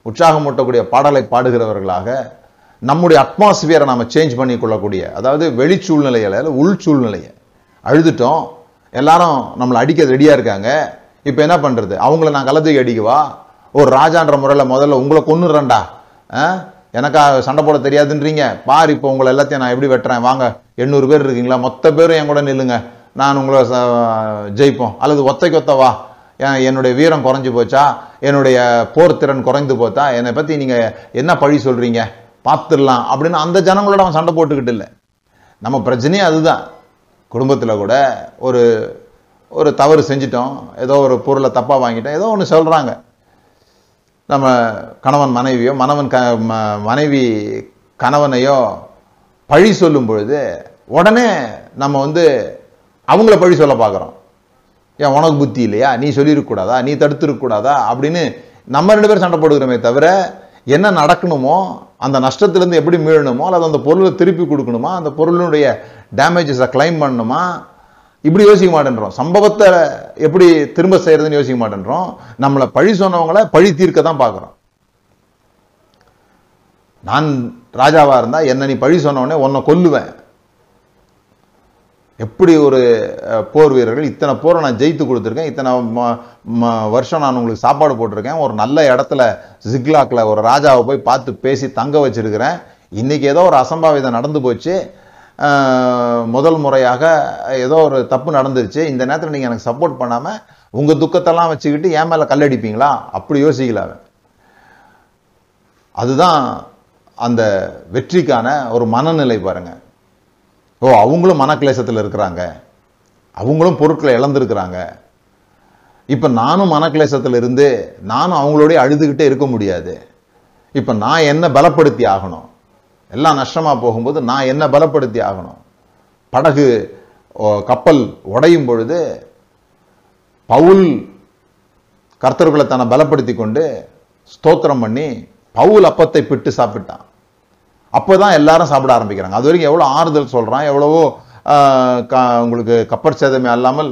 உற்சாகமூட்டக்கூடிய பாடலை பாடுகிறவர்களாக நம்முடைய அட்மாஸ்பியரை நாம் சேஞ்ச் பண்ணி கொள்ளக்கூடிய அதாவது வெளி சூழ்நிலையில உள் சூழ்நிலையை அழுதுட்டோம் எல்லாரும் நம்மளை அடிக்க ரெடியாக இருக்காங்க இப்போ என்ன பண்ணுறது அவங்கள நான் கலத்துக்கு அடிக்கவா? ஒரு ராஜான்ற முறையில் முதல்ல உங்களை கொன்னுறேன்டா ஆ? எனக்கா சண்டை போட தெரியாதுன்றீங்க? பார் இப்போ உங்களை எல்லாத்தையும் நான் எப்படி வெட்டுறேன்? வாங்க எண்ணூறு பேர் இருக்கீங்களா? மொத்த பேரும் என் கூட நில்லுங்க. நான் உங்களை ச- ஜெயிப்போம். அல்லது ஒத்தைக்கு ஒத்த வா என்னுடைய வீரம் குறைஞ்சு போச்சா? என்னுடைய போர் திறன் குறைந்து போச்சா என்னை பற்றி நீங்கள் என்ன பழி சொல்கிறீங்க பார்த்துடலாம் அப்படின்னு அந்த ஜனங்களோட அவன் சண்டை போட்டுக்கிட்டு இல்லை. நம்ம பிரச்சனையே அதுதான். குடும்பத்தில் கூட ஒரு ஒரு தவறு செஞ்சிட்டோம். ஏதோ ஒரு பொருளை தப்பாக வாங்கிட்டோம். ஏதோ ஒன்று சொல்கிறாங்க நம்ம கணவன் மனைவியோ மணவன் க ம- மனைவி கணவனையோ பழி சொல்லும் பொழுது உடனே நம்ம வந்து அவங்கள பழி சொல்ல பார்க்குறோம் ஏன் உனக்கு புத்தி இல்லையா? நீ சொல்லியிருக்கக்கூடாதா நீ தடுத்துருக்கக்கூடாதா அப்படின்னு நம்ம ரெண்டு பேரும் சண்டை போடுகிறோமே தவிர என்ன நடக்கணுமோ அந்த நஷ்டத்துலேருந்து எப்படி மீளணுமோ அல்லது அந்த பொருளை திருப்பி கொடுக்கணுமா அந்த பொருளினுடைய டேமேஜஸை கிளைம் பண்ணணுமா இப்படி யோசிக்க மாட்டேன்றோம். சம்பவத்தை எப்படி திரும்ப செய்கிறதுன்னு யோசிக்க மாட்டேன்றோம். நம்மளை பழி சொன்னவங்கள பழி தீர்க்க தான் பார்க்குறோம். நான் ராஜாவாக இருந்தால் என்னை நீ பழி சொன்னவொடனே உன்னை கொல்லுவேன். எப்படி ஒரு போர் வீரர்கள் இத்தனை போரை நான் ஜெயித்து கொடுத்துருக்கேன் இத்தனை ம- ம- வருஷம் நான் உங்களுக்கு சாப்பாடு போட்டிருக்கேன் ஒரு நல்ல இடத்துல ஜிக்லாக்கில் ஒரு ராஜாவை போய் பார்த்து பேசி தங்க வச்சுருக்கிறேன். இன்றைக்கி ஏதோ ஒரு அசம்பாவிதம் நடந்து போச்சு. முதல் முறையாக ஏதோ ஒரு தப்பு நடந்துருச்சு. இந்த நேரத்தில் நீங்கள் எனக்கு சப்போர்ட் பண்ணாமல் உங்கள் துக்கத்தெல்லாம் வச்சுக்கிட்டு என் மேலே கல்லடிப்பீங்களா அப்படி யோசிக்கல அவன். அதுதான் அந்த வெற்றிக்கான ஒரு மனநிலை பாருங்கள் ஓ அவங்களும் மனக்லேசத்தில் இருக்கிறாங்க. அவங்களும் பொருட்களை இழந்திருக்கிறாங்க. இப்போ நானும் மனக்லேசத்தில் இருந்து நானும் அவங்களோடய அழுதுகிட்டே இருக்க முடியாது. இப்போ நான் என்ன பலப்படுத்தி ஆகணும்? எல்லாம் நஷ்டமாக போகும்போது நான் என்ன பலப்படுத்தி ஆகணும்? படகு ஓ, கப்பல் உடையும் பொழுது பவுல் கர்த்தர்களை தன்னை பலப்படுத்தி கொண்டு ஸ்தோத்திரம் பண்ணி பவுல் அப்பத்தை பிட்டு சாப்பிட்டான். அப்போ தான் எல்லாரும் சாப்பிட ஆரம்பிக்கிறாங்க. அது வரைக்கும் எவ்வளோ ஆறுதல் சொல்கிறான் எவ்வளவோ க- உங்களுக்கு கப்பற் சேதமே இல்லாமல்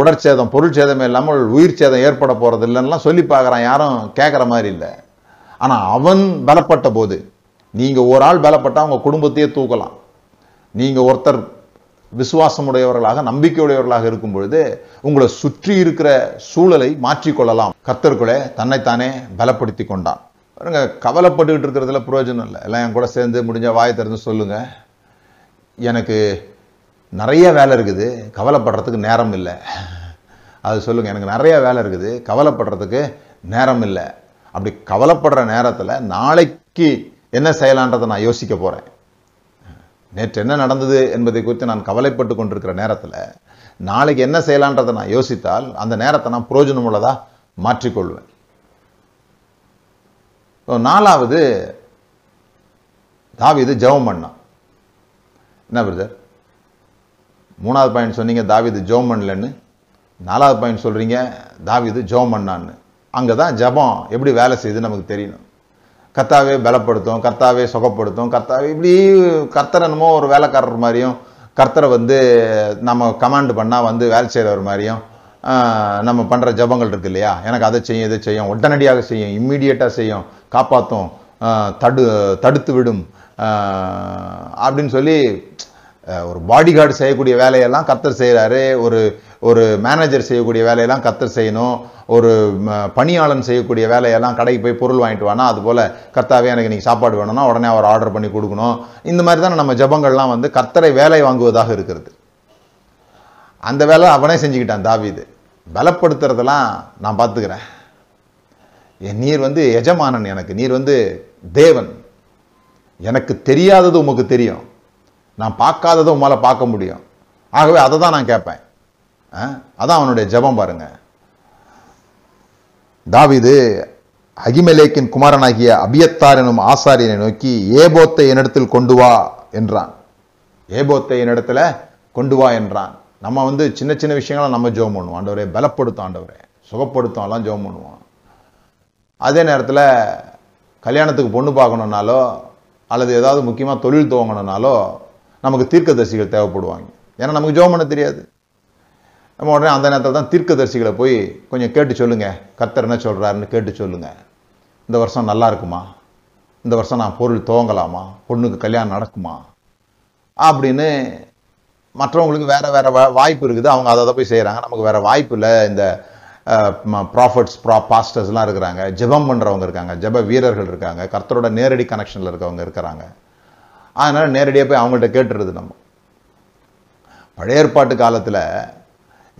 உடற்சேதம் பொருள் சேதமே இல்லாமல் உயிர் சேதம் ஏற்பட போகிறது இல்லைன்னா சொல்லி பார்க்குறான். யாரும் கேட்குற மாதிரி இல்லை. ஆனால் அவன் பலப்பட்ட போது நீங்கள் ஒரு ஆள் பலப்பட்டால் அவங்க குடும்பத்தையே தூக்கலாம். நீங்கள் ஒருத்தர் விசுவாசமுடையவர்களாக நம்பிக்கையுடையவர்களாக இருக்கும் பொழுது உங்களை சுற்றி இருக்கிற சூழலை மாற்றிக்கொள்ளலாம். கர்த்தருக்குள்ளே தன்னைத்தானே பலப்படுத்தி கொண்டான். பாருங்க கவலைப்பட்டுக்கிட்டு இருக்கிறதுல பிரயோஜனம் இல்லை. எல்லாம் என் கூட சேர்ந்து முடிஞ்ச வாயை திறந்து சொல்லுங்கள் எனக்கு நிறைய வேலை இருக்குது. கவலைப்படுறதுக்கு நேரம் இல்லை. அது சொல்லுங்கள் எனக்கு நிறைய வேலை இருக்குது. கவலைப்படுறதுக்கு நேரம் இல்லை. அப்படி கவலைப்படுற நேரத்தில் நாளைக்கு என்ன செய்யலான்றதை நான் யோசிக்க போகிறேன் நேற்று என்ன நடந்தது என்பதை குறித்து நான் கவலைப்பட்டு கொண்டிருக்கிற நேரத்தில் நாளைக்கு என்ன செய்யலான்றதை நான் யோசித்தால் அந்த நேரத்தை நான் பிரயோஜனம் உள்ளதா மாற்றிக்கொள்வேன். நாலாவது தாவீது ஜெபம் பண்ணான். என்ன பிரதர்? மூணாவது பாயிண்ட் சொன்னீங்க தாவீது ஜெபம் பண்ணலன்னு. நாலாவது பாயிண்ட் சொல்கிறீங்க தாவீது ஜெபம் பண்ணான்னு. அங்கே தான் ஜெபம் எப்படி வேலை செய்யுது நமக்கு தெரியணும். கர்த்தாவே பலப்படுத்தும் கர்த்தாவே சுகப்படுத்தும் கர்த்தாவே இப்படி கர்த்தர் என்னமோ ஒரு வேலைக்காரர் மாதிரியும் கர்த்தரை வந்து நம்ம கமாண்ட் பண்ணால் வந்து வேலை செய்கிறவர் மாதிரியும் நம்ம பண்ணுற ஜபங்கள் இருக்கு இல்லையா? எனக்கு அதை செய்யும் இதை செய்யும். உடனடியாக செய்யும். இம்மீடியட்டாக செய்யும். காப்பாற்றும் தடு தடுத்து விடும். அப்படின்னு சொல்லி ஒரு பாடி கார்டு செய்யக்கூடிய வேலையெல்லாம் கத்தர் செய்கிறாரு ஒரு ஒரு மேனேஜர் செய்யக்கூடிய வேலையெல்லாம் கத்தர் செய்யணும். ஒரு பணியாளன் செய்யக்கூடிய வேலையெல்லாம் கடைக்கு போய் பொருள் வாங்கிட்டு வானா அதுபோல் கர்த்தாவே எனக்கு இன்றைக்கி சாப்பாடு வேணும்னா உடனே அவர் ஆர்டர் பண்ணி கொடுக்கணும். இந்த மாதிரி தானே நம்ம ஜபங்கள்லாம் வந்து கர்த்தரை வேலை வாங்குவதாக இருக்கிறது. அந்த வேலை அவனே செஞ்சுக்கிட்டான் தாவிது. பலப்படுத்துறதெல்லாம் நான் பார்த்துக்கிறேன். என் நீர் வந்து எஜமானன் எனக்கு. நீர் வந்து தேவன். எனக்கு தெரியாதது உமக்கு தெரியும். நான் பார்க்காததை உமால் பார்க்க முடியும். ஆகவே அதை தான் நான் கேட்பேன். ஆ? அதான் அவனுடைய ஜெபம் பாருங்க. தாவிது அகிமலேக்கின் குமாரனாகிய அபியத்தார் எனும் ஆசாரியனை நோக்கி ஏபோத்தை என்னிடத்தில் கொண்டு வா என்றான். ஏபோத்தை என்னிடத்தில் கொண்டு வா என்றான். நம்ம வந்து சின்ன சின்ன விஷயங்களை நம்ம ஜெபம் பண்ணுவோம். ஆண்டவரே பலப்படுத்தும் ஆண்டவரே. சுகப்படுத்தும் எல்லாம் ஜோம் பண்ணுவோம். அதே நேரத்தில் கல்யாணத்துக்கு பொண்ணு பார்க்கணுன்னாலோ அல்லது ஏதாவது முக்கியமாக தொழில் துவங்கணுன்னாலோ நமக்கு தீர்க்கதரிசிகள் தேவைப்படுவாங்க. ஏன்னா நமக்கு ஜெபம் பண்ண தெரியாது. நம்ம உடனே அந்த நேரத்தில் தான் தீர்க்கதரிசிகளை போய் கொஞ்சம் கேட்டு சொல்லுங்கள் கத்தர் என்ன சொல்கிறாருன்னு கேட்டு சொல்லுங்கள் இந்த வருஷம் நல்லா இருக்குமா? இந்த வருஷம் நான் பொருள் துவங்கலாமா? பொண்ணுக்கு கல்யாணம் நடக்குமா? அப்படின்னு மற்றவங்களுக்கு வேற வேற வாய்ப்பு இருக்குது. அவங்க அதை அதை போய் செய்கிறாங்க நமக்கு வேற வாய்ப்பு இல்லை. இந்த ப்ராஃபட்ஸ் ப்ரா பாஸ்டர்ஸ்லாம் இருக்கிறாங்க. ஜெபம் பண்ணுறவங்க இருக்காங்க. ஜெப வீரர்கள் இருக்காங்க. கர்த்தரோட நேரடி கனெக்ஷனில் இருக்கவங்க இருக்கிறாங்க. அதனால் நேரடியாக போய் அவங்கள்ட்ட கேட்டுறது நம்ம. பழைய ஏற்பாட்டு காலத்தில்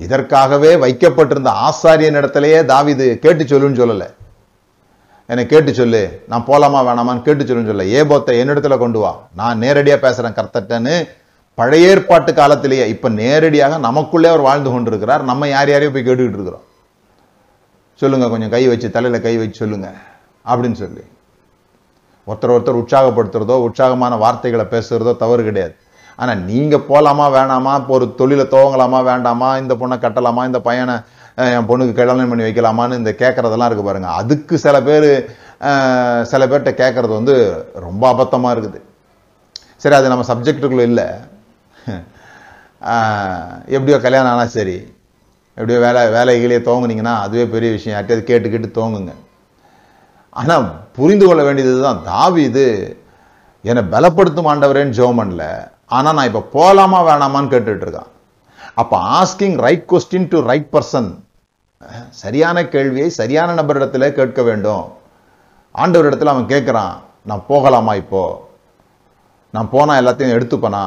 இதற்காகவே வைக்கப்பட்டிருந்த ஆசாரியன் இடத்துலையே தாவிது கேட்டு சொல்லுன்னு சொல்லலை. என்னை கேட்டு சொல்லு. நான் போகலாமா வேணாமான்னு கேட்டு சொல்லுன்னு சொல்ல ஏபோத்தை என்னிடத்துல கொண்டு வா. நான் நேரடியாக பேசுகிறேன் கர்த்தட்டன்னு பழைய ஏற்பாட்டு காலத்திலேயே இப்போ நேரடியாக நமக்குள்ளே அவர் வாழ்ந்து கொண்டிருக்கிறார். நம்ம யார் யாரையும் போய் கேட்டுக்கிட்டு இருக்கிறோம். சொல்லுங்க கொஞ்சம் கை வச்சு தலையில் கை வச்சு சொல்லுங்க அப்படின்னு சொல்லி. ஒருத்தர் ஒருத்தர் உற்சாகப்படுத்துறதோ உற்சாகமான வார்த்தைகளை பேசுகிறதோ தவறு கிடையாது. ஆனால் நீங்கள் போகலாமா வேணாமா இப்போ ஒரு தொழிலை துவங்கலாமா வேண்டாமா இந்த பொண்ணை கட்டலாமா இந்த பையனை என் பொண்ணுக்கு கல்யாணம் பண்ணி வைக்கலாமான்னு இந்த கேட்குறதெல்லாம் இருக்குது பாருங்க. அதுக்கு சில பேர் சில பேர்கிட்ட கேட்குறது வந்து ரொம்ப அபத்தமாக இருக்குது. சரி அது நம்ம சப்ஜெக்டுக்குள்ளே இல்லை. எப்படியோ கல்யாணம் ஆனால் சரி. எப்படியோ வேலை வேலைகளே தோங்குனீங்கன்னா அதுவே பெரிய விஷயம். யார்கிட்டயாவது கேட்டு கேட்டு தோங்குங்க ஆனால் புரிந்து கொள்ள வேண்டியது தான் தாவி இது என்னை பலப்படுத்தும் ஆண்டவரேன்னு ஜெபம் பண்ணல. ஆனால் நான் இப்போ போகலாமா வேணாமான்னு கேட்டுட்டு அப்போ asking right question to right person சரியான கேள்வியை சரியான நபரிடத்தில் கேட்க வேண்டும். ஆண்டவரிடத்தில் அவன் கேட்குறான் நான் போகலாமா இப்போ? நான் போனால் எல்லாத்தையும் எடுத்துப்பேனா?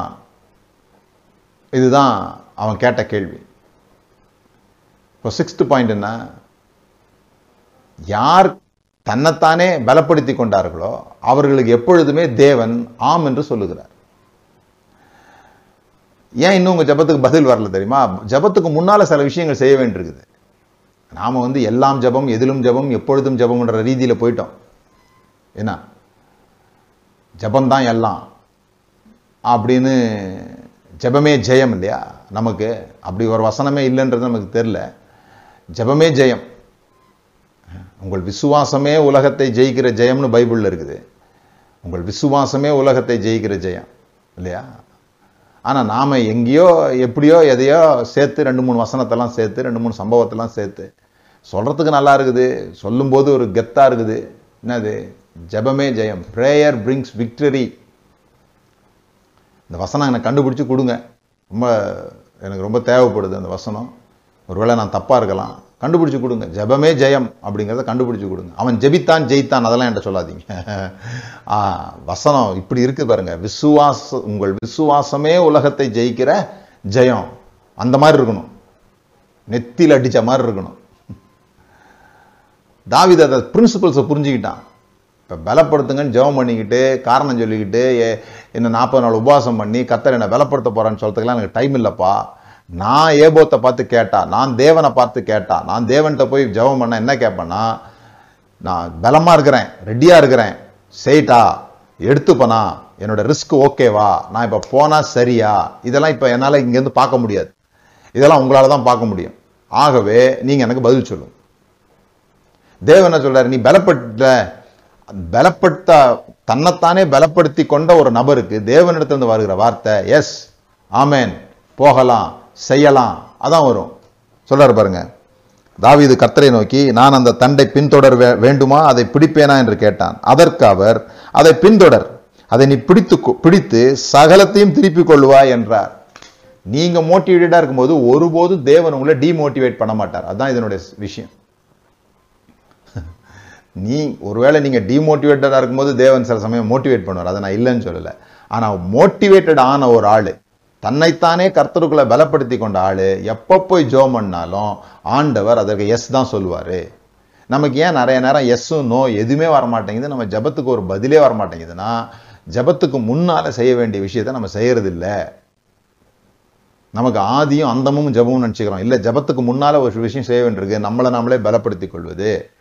இதுதான் அவன் கேட்ட கேள்வி. இப்போ சிக்ஸ்த்து பாயிண்ட் என்ன? யார் தன்னைத்தானே பலப்படுத்தி கொண்டார்களோ அவர்களுக்கு எப்பொழுதுமே தேவன் ஆம் என்று சொல்லுகிறார். ஏன் இன்னும் உங்கள் ஜபத்துக்கு பதில் வரல தெரியுமா? ஜபத்துக்கு முன்னால சில விஷயங்கள் செய்ய வேண்டியிருக்குது. நாம வந்து எல்லாம் ஜபம் எதிலும் ஜபம் எப்பொழுதும் ஜபம்ன்ற ரீதியில போயிட்டோம். என்ன? ஜபம்தான் எல்லாம். அப்படின்னு ஜெபமே ஜெயம் இல்லையா? நமக்கு அப்படி ஒரு வசனமே இல்லைன்றது நமக்கு தெரில ஜெபமே ஜெயம். உங்கள் விசுவாசமே உலகத்தை ஜெயிக்கிற ஜெயம்னு பைபிளில் இருக்குது. உங்கள் விசுவாசமே உலகத்தை ஜெயிக்கிற ஜெயம் இல்லையா? ஆனால் நாம் எங்கேயோ எப்படியோ எதையோ சேர்த்து ரெண்டு மூணு வசனத்தெல்லாம் சேர்த்து ரெண்டு மூணு சம்பவத்தெல்லாம் சேர்த்து சொல்கிறதுக்கு நல்லா இருக்குது. சொல்லும்போது ஒரு கெத்தாக இருக்குது. என்னது? ஜெபமே ஜெயம். ப்ரேயர் பிரிங்ஸ் விக்டரி இந்த வசனம் எனக்கு கண்டுபிடிச்சி கொடுங்க. ரொம்ப எனக்கு ரொம்ப தேவைப்படுது அந்த வசனம். ஒருவேளை நான் தப்பாக இருக்கலாம். கண்டுபிடிச்சி கொடுங்க. ஜெபமே ஜெயம் அப்படிங்கிறத கண்டுபிடிச்சி கொடுங்க. அவன் ஜெபித்தான் ஜெயித்தான் அதெல்லாம் என்கிட்ட சொல்லாதீங்க. வசனம் இப்படி இருக்குது பாருங்கள் விசுவாச உங்கள் விசுவாசமே உலகத்தை ஜெயிக்கிற ஜெயம். அந்த மாதிரி இருக்கணும். நெத்தியில் அடித்த மாதிரி இருக்கணும். தாவித அதை பிரின்சிபல்ஸை புரிஞ்சுக்கிட்டான். இப்போ பலப்படுத்துங்கன்னு ஜெபம் பண்ணிக்கிட்டு காரணம் சொல்லிக்கிட்டு ஏ- என்ன நாற்பது நாள் உபவாசம் பண்ணி கத்தர் என்னை பலப்படுத்த போறேன்னு சொல்கிறதுக்கெலாம் எனக்கு டைம் இல்லைப்பா. நான் ஏபோத்தை பார்த்து கேட்டா நான் தேவனை பார்த்து கேட்டா நான் தேவன்கிட்ட போய் ஜெபம் பண்ண என்ன கேட்பேன்னா நான் பலமாக இருக்கிறேன் ரெடியா இருக்கிறேன். செய்யிட்டா எடுத்துப்பனா என்னோட ரிஸ்க் ஓகேவா நான் இப்போ போனா சரியா? இதெல்லாம் இப்போ என்னால் இங்கேருந்து பார்க்க முடியாது. இதெல்லாம் உங்களால தான் பார்க்க முடியும். ஆகவே நீங்க எனக்கு பதில் சொல்லுங்க. தேவன் என்ன சொல்றாரு? நீ பலப்பட்ட பலப்படுத்த தன்னைத்தானே பலப்படுத்தி கொண்ட ஒரு நபருக்கு தேவனிடத்திலிருந்து வருகிற வார்த்தை எஸ் ஆமேன் போகலாம் செய்யலாம். அதான் வரும். சொல்கிறார் பாருங்க. இது கத்தரை நோக்கி நான் அந்த தண்டை பின்தொடர் வே- வேண்டுமா? அதை பிடிப்பேனா? என்று கேட்டான். அதற்கு அவர் அதை பின்தொடர். அதை நீ பிடித்து கொ- பிடித்து சகலத்தையும் திருப்பிக் கொள்ளுவாய் என்றார். நீங்க மோட்டிவேட்டடா இருக்கும்போது ஒருபோதும் தேவன் உங்களை டிமோட்டிவேட் பண்ண மாட்டார். அதுதான் இதனுடைய விஷயம். நீ ஒருவேளை நீங்கள் டிமோட்டிவேட்டடாக இருக்கும்போது தேவன் சில சமயம் மோட்டிவேட் பண்ணுவார். அதை நான் இல்லைன்னு சொல்லலை. ஆனால் மோட்டிவேட்டட் ஆன ஒரு ஆள் தன்னைத்தானே கர்த்தருக்குள்ள பலப்படுத்தி கொண்ட ஆள் எப்போ போய் ஜோ பண்ணாலும் ஆண்டவர் அதற்கு எஸ் தான் சொல்லுவார். நமக்கு ஏன் நிறைய நேரம் எஸ்ஸும் நோ எதுவுமே வர மாட்டேங்குது நம்ம ஜெபத்துக்கு ஒரு பதிலே வர மாட்டேங்குதுன்னா ஜெபத்துக்கு செய்ய வேண்டிய விஷயத்தை நம்ம செய்கிறதில்ல நமக்கு ஆதியும் அந்தமும் ஜெபமும் நினச்சிக்கிறோம். இல்லை ஜெபத்துக்கு முன்னால் ஒரு விஷயம் செய்ய வேண்டியிருக்கு. நம்மளை நாமளே பலப்படுத்தி கொள்வது.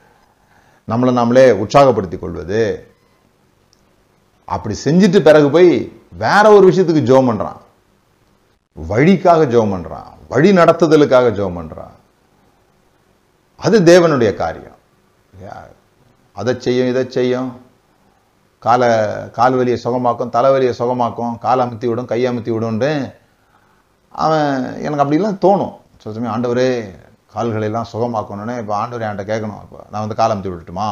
நம்மளை நாமளே உற்சாகப்படுத்தி கொள்வது அப்படி செஞ்சுட்டு பிறகு போய் வேற ஒரு விஷயத்துக்கு ஜோம் பண்றான். வழிக்காக ஜோம் பண்றான். வழி நடத்துதலுக்காக ஜோம் பண்றான். அது தேவனுடைய காரியம். அதை செய்யும் இதை செய்யும். காலை கால் வலியை சுகமாக்கும் தலைவலியை சுகமாக்கும் கால் அமுத்தி விடும் கை அமுத்தி விடும்னு அவன் எனக்கு அப்படிலாம் தோணும். சில சமயம் ஆண்டவரே கால்களெல்லாம் சுகமாக்கணும்னு இப்போ ஆண்டவர் என்கிட்ட கேட்கணும். இப்போ நான் வந்து கால் அமுத்தி விட்டுட்டுமா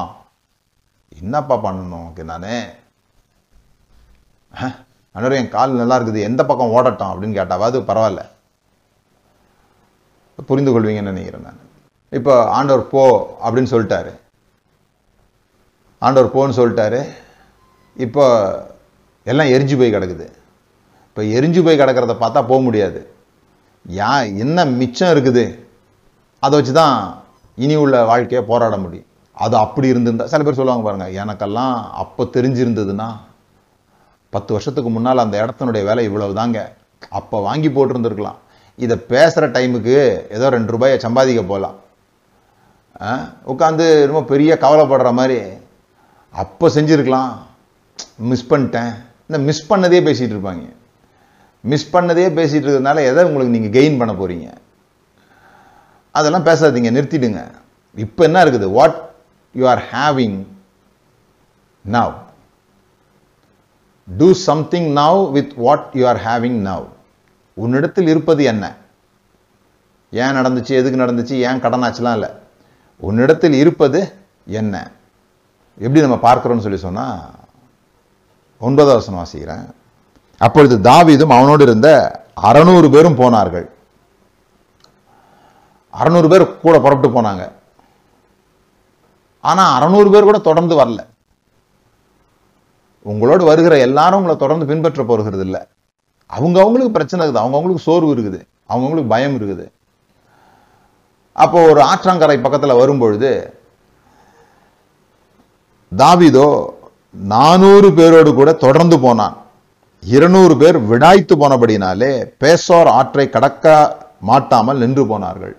என்னப்பா பண்ணணும்? ஓகே நான் ஆண்டவர் என் கால் நல்லா இருக்குது. எந்த பக்கம் ஓடட்டும் அப்படின்னு கேட்டாவது பரவாயில்ல. புரிந்து கொள்வீங்கன்னு நினைக்கிறேன் நான். இப்போ ஆண்டவர் போ அப்படின்னு சொல்லிட்டாரு. ஆண்டவர் போன்னு சொல்லிட்டாரு. இப்போ எல்லாம் எரிஞ்சு போய் கிடக்குது. இப்போ எரிஞ்சு போய் கிடக்கிறத பார்த்தா போக முடியாது. யா என்ன மிச்சம் இருக்குது? அதை வச்சு தான் இனி உள்ள வாழ்க்கையை போராட முடியும். அது அப்படி இருந்திருந்தா சில பேர் சொல்லுவாங்க பாருங்கள் எனக்கெல்லாம் அப்போ தெரிஞ்சிருந்ததுன்னா பத்து வருஷத்துக்கு முன்னால் அந்த இடத்தினுடைய விலை இவ்வளவு தாங்க அப்போ வாங்கி போட்டிருந்துருக்கலாம். இதை பேசுகிற டைமுக்கு ஏதோ ரெண்டு ரூபாயை சம்பாதிக்க போகலாம் உட்காந்து ரொம்ப பெரிய கவலைப்படுற மாதிரி அப்போ செஞ்சுருக்கலாம். மிஸ் பண்ணிட்டேன். இந்த மிஸ் பண்ணதே பேசிகிட்டு இருப்பாங்க. மிஸ் பண்ணதே பேசிகிட்டு இருக்கிறதுனால எதை உங்களுக்கு நீங்கள் கெயின் பண்ண போகிறீங்க அதெல்லாம் பேசாதீங்க நிறுத்திடுங்க. இப்போ என்ன இருக்குது? What you are having now do something now with what you are having now உன்னிடத்தில் இருப்பது என்ன? ஏன் நடந்துச்சு? எதுக்கு நடந்துச்சு? ஏன் கடனாச்சுலாம் இல்லை. உன்னிடத்தில் இருப்பது என்ன? எப்படி நம்ம பார்க்கிறோம்னு சொல்லி சொன்னால் ஒன்பதாவது வசனம் வாசிக்கிறேன். அப்பொழுது தாவிதும் அவனோடு இருந்த அறநூறு பேரும் போனார்கள். அறநூறு பேர் கூட புறப்பட்டு போனாங்க. ஆனால் அறநூறு பேர் கூட தொடர்ந்து வரல. உங்களோடு வருகிற எல்லாரும் உங்களை தொடர்ந்து பின்பற்ற போகிறது இல்லை. அவங்க அவங்களுக்கு பிரச்சனை இருக்குது. அவங்க அவங்களுக்கு சோர்வு இருக்குது. அவங்க அவங்களுக்கு பயம் இருக்குது. அப்போ ஒரு ஆற்றங்கரை பக்கத்தில் வரும்பொழுது தாவிதோ நானூறு பேரோடு கூட தொடர்ந்து போனான். இருநூறு பேர் விடாய்த்து போனபடினாலே பேசோர் ஆற்றை கடக்க மாட்டாமல் நின்று போனார்கள்.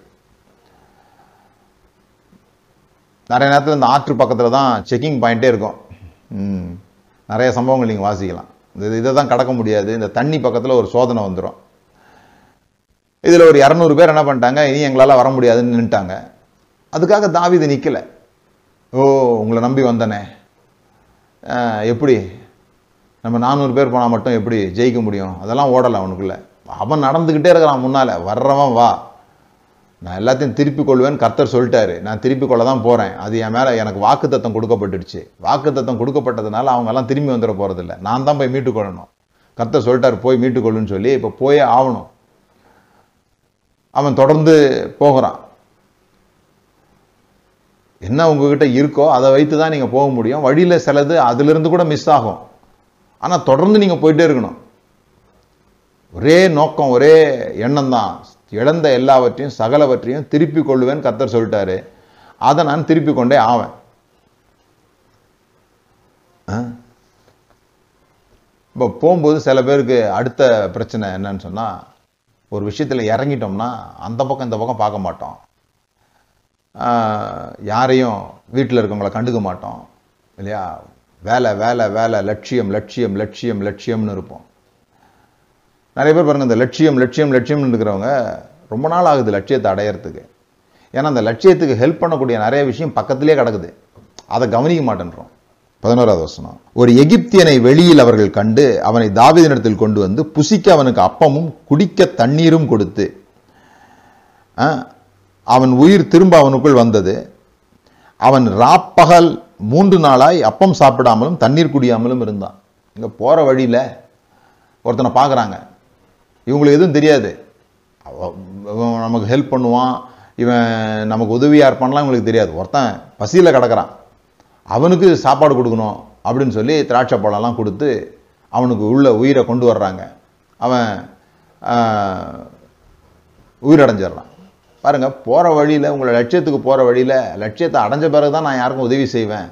நிறைய நேரத்தில் இந்த ஆற்று பக்கத்தில் தான் செக்கிங் பாயிண்ட்டே இருக்கும். ம், நிறைய சம்பவங்கள் நீங்கள் வாசிக்கலாம். இந்த இதை தான் கடக்க முடியாது. இந்த தண்ணி பக்கத்தில் ஒரு சோதனை வந்துடும் இதில் ஒரு இரநூறு பேர் என்ன பண்ணிட்டாங்க? இனி எங்களால் வர முடியாதுன்னு நின்ட்டாங்க அதுக்காக தாவீது நிற்கலை ஓ உங்களை நம்பி வந்தனே. எப்படி? நம்ம நானூறு பேர் போனால் மட்டும் எப்படி ஜெயிக்க முடியும்? அதெல்லாம் ஓடலை அவனுக்குள்ளே. அவன் நடந்துக்கிட்டே இருக்கிறான் முன்னால். வர்றவன் வா. நான் எல்லாத்தையும் திருப்பி கொள்வேன் கர்த்தர் சொல்லிட்டாரு. நான் திருப்பி கொள்ள தான் போகிறேன் அது என் மேலே எனக்கு வாக்குத்தத்தம் கொடுக்கப்பட்டுடுச்சு. வாக்குத்தத்தம் கொடுக்கப்பட்டதுனால அவங்கெல்லாம் திரும்பி வந்துட போகிறதில்ல நான் தான் போய் மீட்டு கொள்ளணும். கர்த்தர் சொல்லிட்டாரு போய் மீட்டு கொள்ளுன்னு சொல்லி இப்போ போயே ஆகணும். அவன் தொடர்ந்து போகிறான். என்ன உங்ககிட்ட இருக்கோ அதை வைத்து தான் நீங்கள் போக முடியும். வழியில் சிலது அதிலிருந்து கூட மிஸ் ஆகும். ஆனால் தொடர்ந்து நீங்கள் போயிட்டே இருக்கணும். ஒரே நோக்கம் ஒரே எண்ணம் தான் இழந்த எல்லாவற்றையும் சகலவற்றையும் திருப்பி கொள்ளுவேன் கத்தர் சொல்லிட்டாரு. அதை நான் திருப்பி கொண்டே ஆவேன். இப்போ போகும்போது சில பேருக்கு அடுத்த பிரச்சனை என்னன்னு சொன்னால் ஒரு விஷயத்தில் இறங்கிட்டோம்னா அந்த பக்கம் இந்த பக்கம் பார்க்க மாட்டோம். யாரையும் வீட்டில் இருக்கவங்கள கண்டுக்க மாட்டோம். இல்லையா? வேலை வேலை வேலை லட்சியம் லட்சியம் லட்சியம் லட்சியம்னு இருப்போம். நிறைய பேர் பாருங்கள் இந்த லட்சியம் லட்சியம் லட்சியம்னு இருக்கிறவங்க ரொம்ப நாள் ஆகுது லட்சியத்தை அடையறதுக்கு. ஏன்னா அந்த லட்சியத்துக்கு ஹெல்ப் பண்ணக்கூடிய நிறைய விஷயம் பக்கத்திலே கிடக்குது. அதை கவனிக்க மாட்டேன்றோம். பதினோராவது வசனம். ஒரு எகிப்தியனை வெளியில் அவர்கள் கண்டு அவனை தாவிதனிடத்தில் கொண்டு வந்து புசிக்க அவனுக்கு அப்பமும் குடிக்க தண்ணீரும் கொடுத்து ஆ, அவன் உயிர் திரும்ப அவனுக்குள் வந்தது. அவன் ராப்பகல் மூன்று நாளாய் அப்பம் சாப்பிடாமலும் தண்ணீர் குடியாமலும் இருந்தான். இங்கே போகிற வழியில் ஒருத்தனை பார்க்குறாங்க இவங்களுக்கு எதுவும் தெரியாது. நமக்கு ஹெல்ப் பண்ணுவான். இவன் நமக்கு உதவியாக இருப்பான்லாம் இவங்களுக்கு தெரியாது. ஒருத்தன் பசியில் கிடக்கிறான். அவனுக்கு சாப்பாடு கொடுக்கணும் அப்படின்னு சொல்லி திராட்சை பழம்லாம் கொடுத்து அவனுக்கு உள்ள உயிரை கொண்டு வர்றாங்க. அவன் உயிரடைஞ்சிடுறான். பாருங்கள் போகிற வழியில் உங்களை லட்சியத்துக்கு போகிற வழியில் லட்சியத்தை அடைஞ்ச பிறகு தான் நான் யாருக்கும் உதவி செய்வேன்.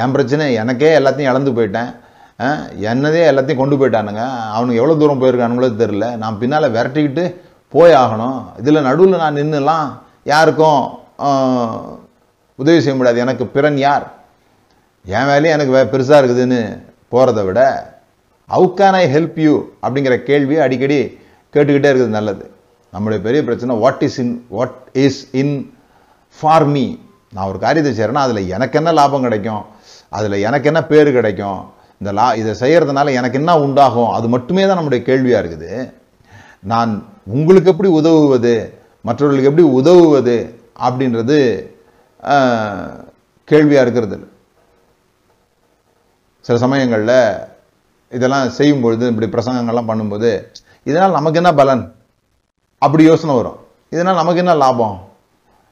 என் பிரச்சனை எனக்கே எல்லாத்தையும் இழந்து போயிட்டேன். என்னதே எல்லாத்தையும் கொண்டு போயிட்டானுங்க. அவனுக்கு எவ்வளோ தூரம் போயிருக்கானுங்களோ தெரில நான் பின்னால் விரட்டிக்கிட்டு போய் ஆகணும். இதில் நடுவில் நான் நின்றுலாம் யாருக்கும் உதவி செய்ய முடியாது. எனக்கு பிறன் யார்? என் வேலையும் எனக்கு வே- பெருசாக இருக்குதுன்னு போகிறத விட how can I help you அப்படிங்கிற கேள்வியை அடிக்கடி கேட்டுக்கிட்டே இருக்குது நல்லது. நம்முடைய பெரிய பிரச்சனை what is in what is in for me நான் ஒரு காரியத்தை செய்கிறேன்னா அதில் எனக்கு என்ன லாபம் கிடைக்கும்? அதில் எனக்கு என்ன பேர் கிடைக்கும்? இந்த லா இதை செய்கிறதுனால எனக்கு என்ன உண்டாகும்? அது மட்டுமே தான் நம்முடைய கேள்வியாக இருக்குது. நான் உங்களுக்கு எப்படி உதவுவது? மற்றவர்களுக்கு எப்படி உதவுவது? அப்படின்றது கேள்வியாக இருக்கிறது. சில சமயங்களில் இதெல்லாம் செய்யும்பொழுது இப்படி பிரசங்கங்கள்லாம் பண்ணும்போது இதனால் நமக்கு என்ன பலன்? அப்படி யோசனை வரும். இதனால் நமக்கு என்ன லாபம்?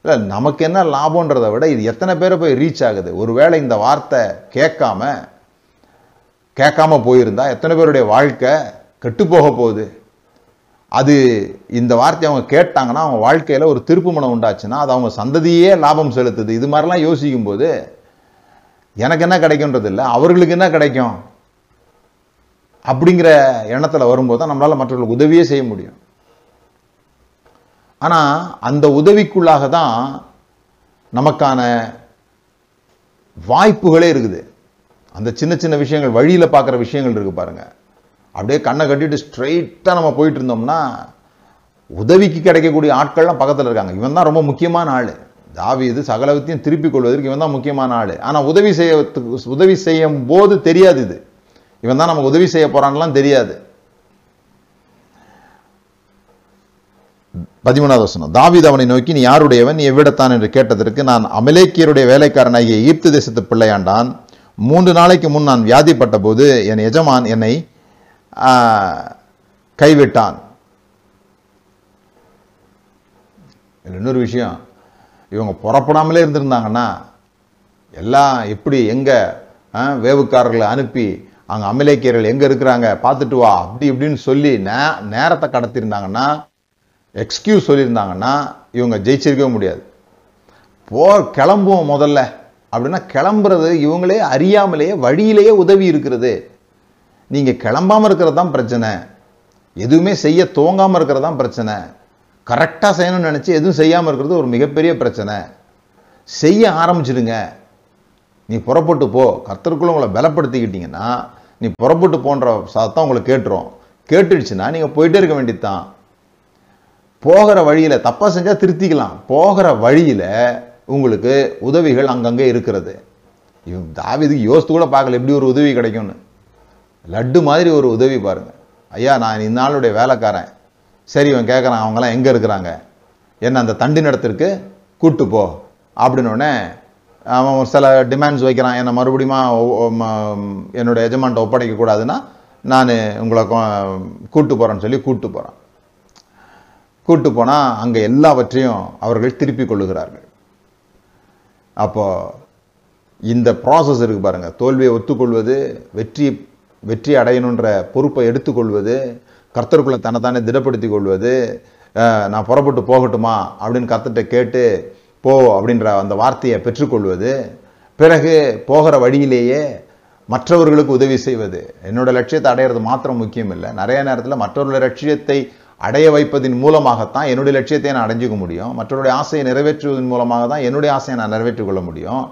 இல்லை நமக்கு என்ன லாபம்ன்றதை விட இது எத்தனை பேரை போய் ரீச் ஆகுது? ஒருவேளை இந்த வார்த்தை கேட்காம கேட்காம போயிருந்தா எத்தனை பேருடைய வாழ்க்கை கெட்டுப்போக போகுது? அது இந்த வார்த்தையை அவங்க கேட்டாங்கன்னா அவங்க வாழ்க்கையில் ஒரு திருப்பு மனம் உண்டாச்சுன்னா அது அவங்க சந்ததியே லாபம் செலுத்துது. இது மாதிரிலாம் யோசிக்கும்போது எனக்கு என்ன கிடைக்கும்ன்றது இல்லை அவர்களுக்கு என்ன கிடைக்கும் அப்படிங்கிற எண்ணத்தில் வரும்போது தான் நம்மளால் மற்றவர்களுக்கு உதவியே செய்ய முடியும். ஆனால் அந்த உதவிக்குள்ளாக தான் நமக்கான வாய்ப்புகளே இருக்குது. அந்த சின்ன சின்ன விஷயங்கள் வழியில் பார்க்குற விஷயங்கள் இருக்குது பாருங்கள் அப்படியே கண்ணை கட்டிட்டு ஸ்ட்ரைட்டாக நம்ம போயிட்டு இருந்தோம்னா உதவிக்கு கிடைக்கக்கூடிய ஆட்கள்லாம் பக்கத்தில் இருக்காங்க. இவன் தான் ரொம்ப முக்கியமான ஆள். தாவி இது சகலவத்தையும் திருப்பிக் கொள்வதற்கு இவன் தான் முக்கியமான ஆள். ஆனால் உதவி செய்ய உதவி செய்யும் போது தெரியாது இது. இவன் தான் நமக்கு உதவி செய்ய போகிறான்லாம் தெரியாது. பதிமூணாவது வசனம். தாவீது அவனை நோக்கி நீ யாருடையவன்? நீ எவ்விடத்தான்? என்று கேட்டதற்கு நான் அமலேக்கியருடைய வேலைக்காரனாகிய ஈப்து தேசத்து பிள்ளையாண்டான். மூன்று நாளைக்கு முன் நான் வியாதிப்பட்ட போது என் எஜமான் என்னை கைவிட்டான். இன்னொரு விஷயம் இவங்க புறப்படாமலே இருந்திருந்தாங்கன்னா எல்லாம் எப்படி எங்கே ஆ, வேவுக்காரர்களை அனுப்பி அங்கே அமலேக்கியர்கள் எங்கே இருக்கிறாங்க பார்த்துட்டு வா அப்படி இப்படின்னு சொல்லி நே நேரத்தை கடத்திருந்தாங்கன்னா எக்ஸ்கியூஸ் சொல்லியிருந்தாங்கன்னா இவங்க ஜெயிச்சிருக்கவே முடியாது. போ கிளம்புவோம் முதல்ல. அப்படின்னா கிளம்புறது இவங்களே அறியாமலேயே வழியிலேயே உதவி இருக்கிறது. நீங்கள் கிளம்பாமல் இருக்கிறது தான் பிரச்சனை. எதுவுமே செய்ய துவங்காம இருக்கிறது தான் பிரச்சனை. கரெக்டாக செய்யணும்னு நினச்சி எதுவும் செய்யாமல் இருக்கிறது ஒரு மிகப்பெரிய பிரச்சனை. செய்ய ஆரம்பிச்சிடுங்க. நீ புறப்பட்டு போ. கர்த்தருக்குள்ள உங்களை பலப்படுத்திக்கிட்டீங்கன்னா நீ புறப்பட்டு போன்ற சத்தம் உங்களை கேட்டுரும். கேட்டுடுச்சுன்னா நீங்கள் போயிட்டே இருக்க வேண்டியதுதான். போகிற வழியில் தப்பாக செஞ்சால் திருத்திக்கலாம். போகிற வழியில் உங்களுக்கு உதவிகள் அங்கங்கே இருக்கிறது. இவன் தாவீதுக்கு யோசித்து கூட பார்க்கல எப்படி ஒரு உதவி கிடைக்கும்னு. லட்டு மாதிரி ஒரு உதவி பாருங்கள் ஐயா நான் இந்நாளுடைய வேலைக்காரன். சரி இவன் கேட்குறான் அவங்களாம் எங்கே இருக்கிறாங்க? என்ன அந்த தண்டி நடத்திற்கு கூட்டு போ. அப்படின்னோடனே அவன் சில டிமாண்ட்ஸ் வைக்கிறான். என்னை மறுபடியும் என்னுடைய ஒ- ஒப்படைக்கக்கூடாதுன்னா என்னோட எஜமான்ட்ட நான் உங்களை கொ- கூட்டு போகிறேன்னு சொல்லி கூட்டு போகிறான் கூட்டு போனால் அங்கே எல்லாவற்றையும் அவர்கள் திருப்பிக் கொள்ளுகிறார்கள். அப்போ இந்த ப்ராசஸ் இருக்கு பாருங்க. தோல்வியை ஒத்துக்கொள்வது வெற்றி வெற்றி அடையணுன்ற பொறுப்பை எடுத்துக்கொள்வது கர்த்தருக்குள்ள தன்னைத்தானே திடப்படுத்தி கொள்வது நான் புறப்பட்டு போகட்டுமா அப்படின்னு கர்த்தர்ட்ட கேட்டு போ அப்படின்ற அந்த வார்த்தையை பெற்றுக்கொள்வது பிறகு போகிற வழியிலேயே மற்றவர்களுக்கு உதவி செய்வது. என்னோட லட்சியத்தை அடையிறது மாத்திரம் முக்கியம் இல்லை. நிறைய நேரத்தில் மற்றவர்களுடைய லட்சியத்தை அடைய வைப்பதின் மூலமாகத்தான் என்னுடைய லட்சியத்தை நான் அடைஞ்சிக்க முடியும். மற்றவருடைய ஆசையை நிறைவேற்றுவதன் மூலமாக தான் என்னுடைய ஆசையை நான் நிறைவேற்றிக் கொள்ள முடியும்.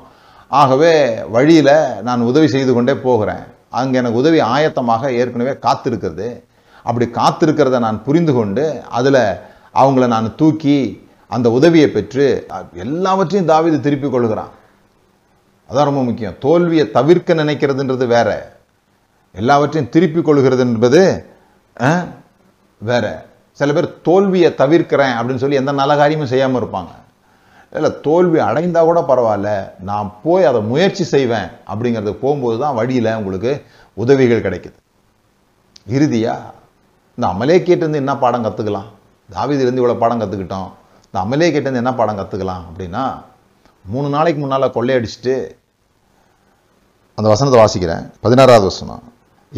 ஆகவே வழியில் நான் உதவி செய்து கொண்டே போகிறேன். அங்கே எனக்கு உதவி ஆயத்தமாக ஏற்கனவே காத்திருக்கிறது. அப்படி காத்திருக்கிறத நான் புரிந்து கொண்டு அதில் அவங்கள நான் தூக்கி அந்த உதவியை பெற்று எல்லாவற்றையும் தாவீது திருப்பிக் கொள்கிறான். அதான் ரொம்ப முக்கியம். தோல்வியை தவிர்க்க நினைக்கிறதுன்றது வேற. எல்லாவற்றையும் திருப்பிக் கொள்கிறது என்பது வேற. சில பேர் தோல்வியை தவிர்க்கிறேன் அப்படின்னு சொல்லி எந்த நல்ல காரியமும் செய்யாமல் இருப்பாங்க. இல்லை தோல்வி அடைந்தால் கூட பரவாயில்ல நான் போய் அதை முயற்சி செய்வேன் அப்படிங்கிறதுக்கு போகும்போது தான் வழியில் உங்களுக்கு உதவிகள் கிடைக்குது. இறுதியாக இந்த அமலேக்கிட்டேருந்து என்ன பாடம் கற்றுக்கலாம் தாவீதிலேருந்து இவ்வளோ பாடம் கற்றுக்கிட்டோம் இந்த கேட்டிருந்து என்ன பாடம் கற்றுக்கலாம் அப்படின்னா மூணு நாளைக்கு முன்னால் கொள்ளையடிச்சிட்டு அந்த வசனத்தை வாசிக்கிறேன். பதினாறாவது வசனம்.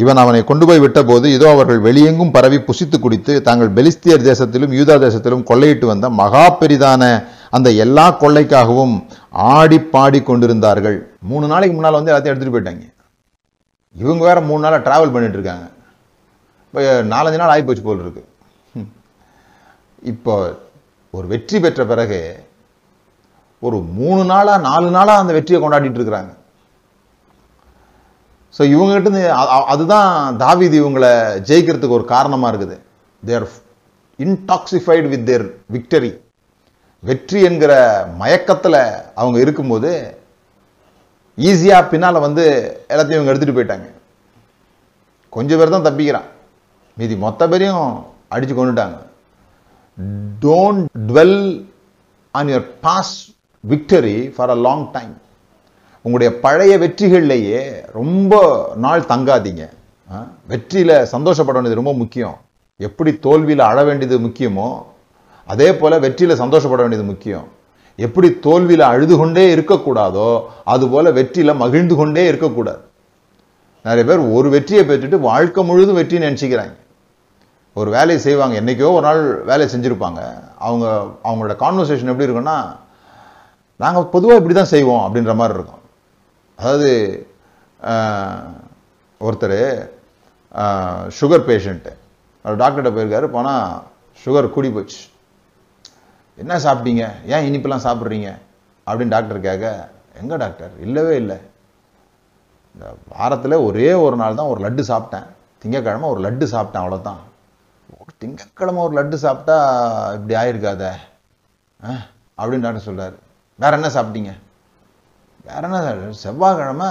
இவன் அவனை கொண்டு போய் விட்டபோது இதோ அவர்கள் வெளியெங்கும் பரவி புசித்து குடித்து தாங்கள் பெலிஸ்தியர் தேசத்திலும் யூதா தேசத்திலும் கொள்ளையிட்டு வந்த மகா பெரிதான அந்த எல்லா கொள்ளைக்காகவும் ஆடி பாடி கொண்டிருந்தார்கள். மூணு நாளைக்கு முன்னால் வந்து எல்லாத்தையும் எடுத்துகிட்டு போயிட்டாங்க. இவங்க வேற மூணு நாளாக ட்ராவல் பண்ணிட்டு இருக்காங்க. இப்போ நாலஞ்சு நாள் ஆகி போச்சு போல் இருக்கு. இப்போ ஒரு வெற்றி பெற்ற பிறகு ஒரு மூணு நாளாக நாலு நாளாக அந்த வெற்றியை கொண்டாடிட்டு இருக்கிறாங்க. ஸோ இவங்ககிட்ட அதுதான் தாவிதி இவங்களை ஜெயிக்கிறதுக்கு ஒரு காரணமாக இருக்குது. தேர் இன்டாக்சிஃபைடு வித் தேர் விக்டரி வெற்றி என்கிற மயக்கத்தில் அவங்க இருக்கும்போது ஈஸியாக பின்னால் வந்து எல்லாத்தையும் இவங்க எடுத்துகிட்டு போயிட்டாங்க. கொஞ்சம் பேர் தான் தப்பிக்கிறான். மீதி மொத்த பேரையும் அடித்து கொண்டுட்டாங்க don't dwell on your past victory for a long time உங்களுடைய பழைய வெற்றிகள்லேயே ரொம்ப நாள் தங்காதீங்க. வெற்றியில் சந்தோஷப்பட வேண்டியது ரொம்ப முக்கியம். எப்படி தோல்வியில் அழ வேண்டியது முக்கியமோ அதே போல் வெற்றியில் சந்தோஷப்பட வேண்டியது முக்கியம். எப்படி தோல்வியில் அழுது கொண்டே இருக்கக்கூடாதோ அதுபோல் வெற்றியில் மகிழ்ந்து கொண்டே இருக்கக்கூடாது. நிறைய பேர் ஒரு வெற்றியை பெற்றுட்டு வாழ்க்கை முழுதும் வெற்றி நினச்சிக்கிறாங்க. ஒரு வேலையை செய்வாங்க என்றைக்கோ ஒரு நாள் வேலையை செஞ்சுருப்பாங்க. அவங்க அவங்களோட கான்வர்சேஷன் எப்படி இருக்குன்னா நாங்கள் பொதுவாக இப்படி தான் செய்வோம் அப்படின்ற மாதிரி இருக்கும். அதாவது ஒருத்தர் சுகர் பேஷண்ட்டு அவர் டாக்டர்கிட்ட போயிருக்காரு போனால் சுகர் கூடி போச்சு. என்ன சாப்பிட்டீங்க? ஏன் இனிப்பெல்லாம் சாப்பிட்றீங்க? அப்படின்னு டாக்டர் கேட்க எங்கே டாக்டர் இல்லவே இல்லை. இந்த வாரத்தில் ஒரே ஒரு நாள் தான் ஒரு லட்டு சாப்பிட்டேன். திங்கக்கிழமை ஒரு லட்டு சாப்பிட்டேன் அவ்வளோதான் ஒரு திங்கக்கிழமை ஒரு லட்டு சாப்பிட்டா இப்படி ஆயிருக்காத. ஆ அப்படின்னு டாக்டர் சொல்கிறார் வேற என்ன சாப்பிட்டீங்க? வேற என்ன சாப்பிட்டேன்? செவ்வாய்க்கிழமை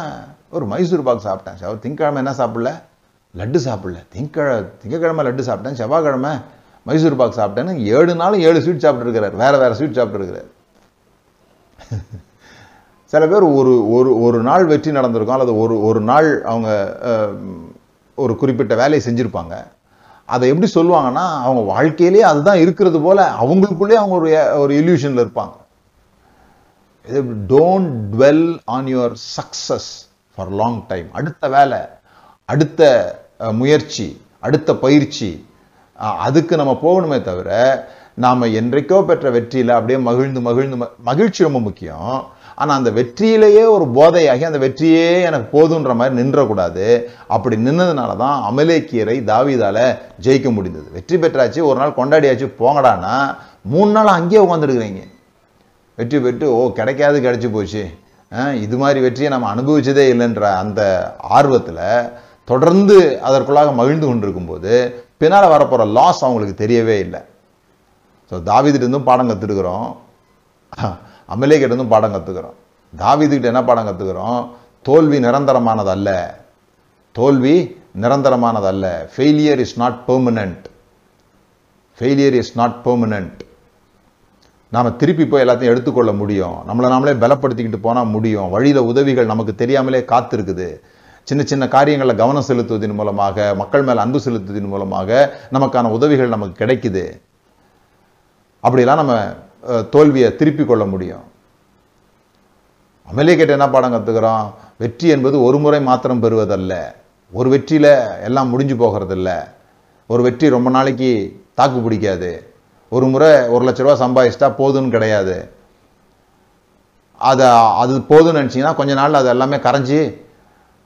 ஒரு மைசூர் பாக் சாப்பிட்டேன். செவ்வாய் திங்கக்கிழமை என்ன சாப்பிடல? லட்டு சாப்பிடல. திங்கக்கிழ திங்கக்கிழமை லட்டு சாப்பிட்டேன். செவ்வாய்க்கிழமை மைசூர் பாக் சாப்பிட்டேன்னு ஏழு நாளும் ஏழு ஸ்வீட் சாப்பிட்ருக்கிறார் வேறு வேறு ஸ்வீட் சாப்பிட்ருக்கிறார் சில பேர் ஒரு ஒரு ஒரு நாள் வெற்றி நடந்திருக்கும். அல்லது ஒரு ஒரு நாள் அவங்க ஒரு குறிப்பிட்ட வேலையை செஞ்சுருப்பாங்க. அதை எப்படி சொல்லுவாங்கன்னா அவங்க வாழ்க்கையிலேயே அதுதான் இருக்கிறது போல் அவங்களுக்குள்ளேயே அவங்க ஒரு ஒரு இல்யூஷனில் இருப்பாங்க. Don't dwell on your success for long time அடுத்த வேலை அடுத்த முயற்சி அடுத்த பயிற்சி அதுக்கு நம்ம போகணுமே தவிர நாம் என்றைக்கோ பெற்ற வெற்றியில் அப்படியே மகிழ்ந்து மகிழ்ந்து ம- மகிழ்ச்சி ரொம்ப முக்கியம். ஆனால் அந்த வெற்றியிலேயே ஒரு போதையாகி அந்த வெற்றியே எனக்கு போதுன்ற மாதிரி நின்றக்கூடாது. அப்படி நின்னதுனால தான் அமலேக்கியரை தாவிதால ஜெயிக்க முடிந்தது. வெற்றி பெற்றாச்சு ஒரு நாள் கொண்டாடியாச்சு போங்கடான்னா மூணு நாள் அங்கேயே உட்காந்துருக்குறீங்க வெற்றி பெற்று ஓ கிடைக்காது கிடச்சி போச்சு. இது மாதிரி வெற்றியை நம்ம அனுபவிச்சதே இல்லைன்ற அந்த ஆர்வத்தில் தொடர்ந்து அதற்குள்ளாக மகிழ்ந்து கொண்டிருக்கும்போது பின்னால் வரப்போகிற லாஸ் அவங்களுக்கு தெரியவே இல்லை. ஸோ தாவிதிட்டிருந்தும் பாடம் கற்றுருக்குறோம் அமலேக்கிட்டேருந்தும் பாடம் கற்றுக்குறோம் தாவிதுக்கிட்ட என்ன பாடம் கற்றுக்குறோம் தோல்வி நிரந்தரமானதல்ல. தோல்வி நிரந்தரமானதல்ல. Failure is not permanent failure is not permanent நாம் திருப்பி போய் எல்லாத்தையும் எடுத்துக்கொள்ள முடியும். நம்மளை நாமளே பலப்படுத்திக்கிட்டு போனால் முடியும். வழியில் உதவிகள் நமக்கு தெரியாமலே காத்திருக்குது. சின்ன சின்ன காரியங்களில் கவனம் செலுத்துவதன் மூலமாக மக்கள் மேலே அன்பு செலுத்துவதன் மூலமாக நமக்கான உதவிகள் நமக்கு கிடைக்குது. அப்படிலாம் நம்ம தோல்வியை திருப்பி கொள்ள முடியும். அமலேக்கிட்ட என்ன பாடம் கற்றுக்கிறோம் வெற்றி என்பது ஒரு முறை மாத்திரம் பெறுவதல்ல. ஒரு வெற்றியில் எல்லாம் முடிஞ்சு போகிறதில்ல. ஒரு வெற்றி ரொம்ப நாளைக்கு தாக்கு பிடிக்காது. ஒரு முறை ஒரு லட்ச ரூபா சம்பாதிச்சிட்டா போதும்னு கிடையாது. அதை அது போதும்னு நினச்சிங்கன்னா கொஞ்ச நாள் அது எல்லாமே கரைஞ்சி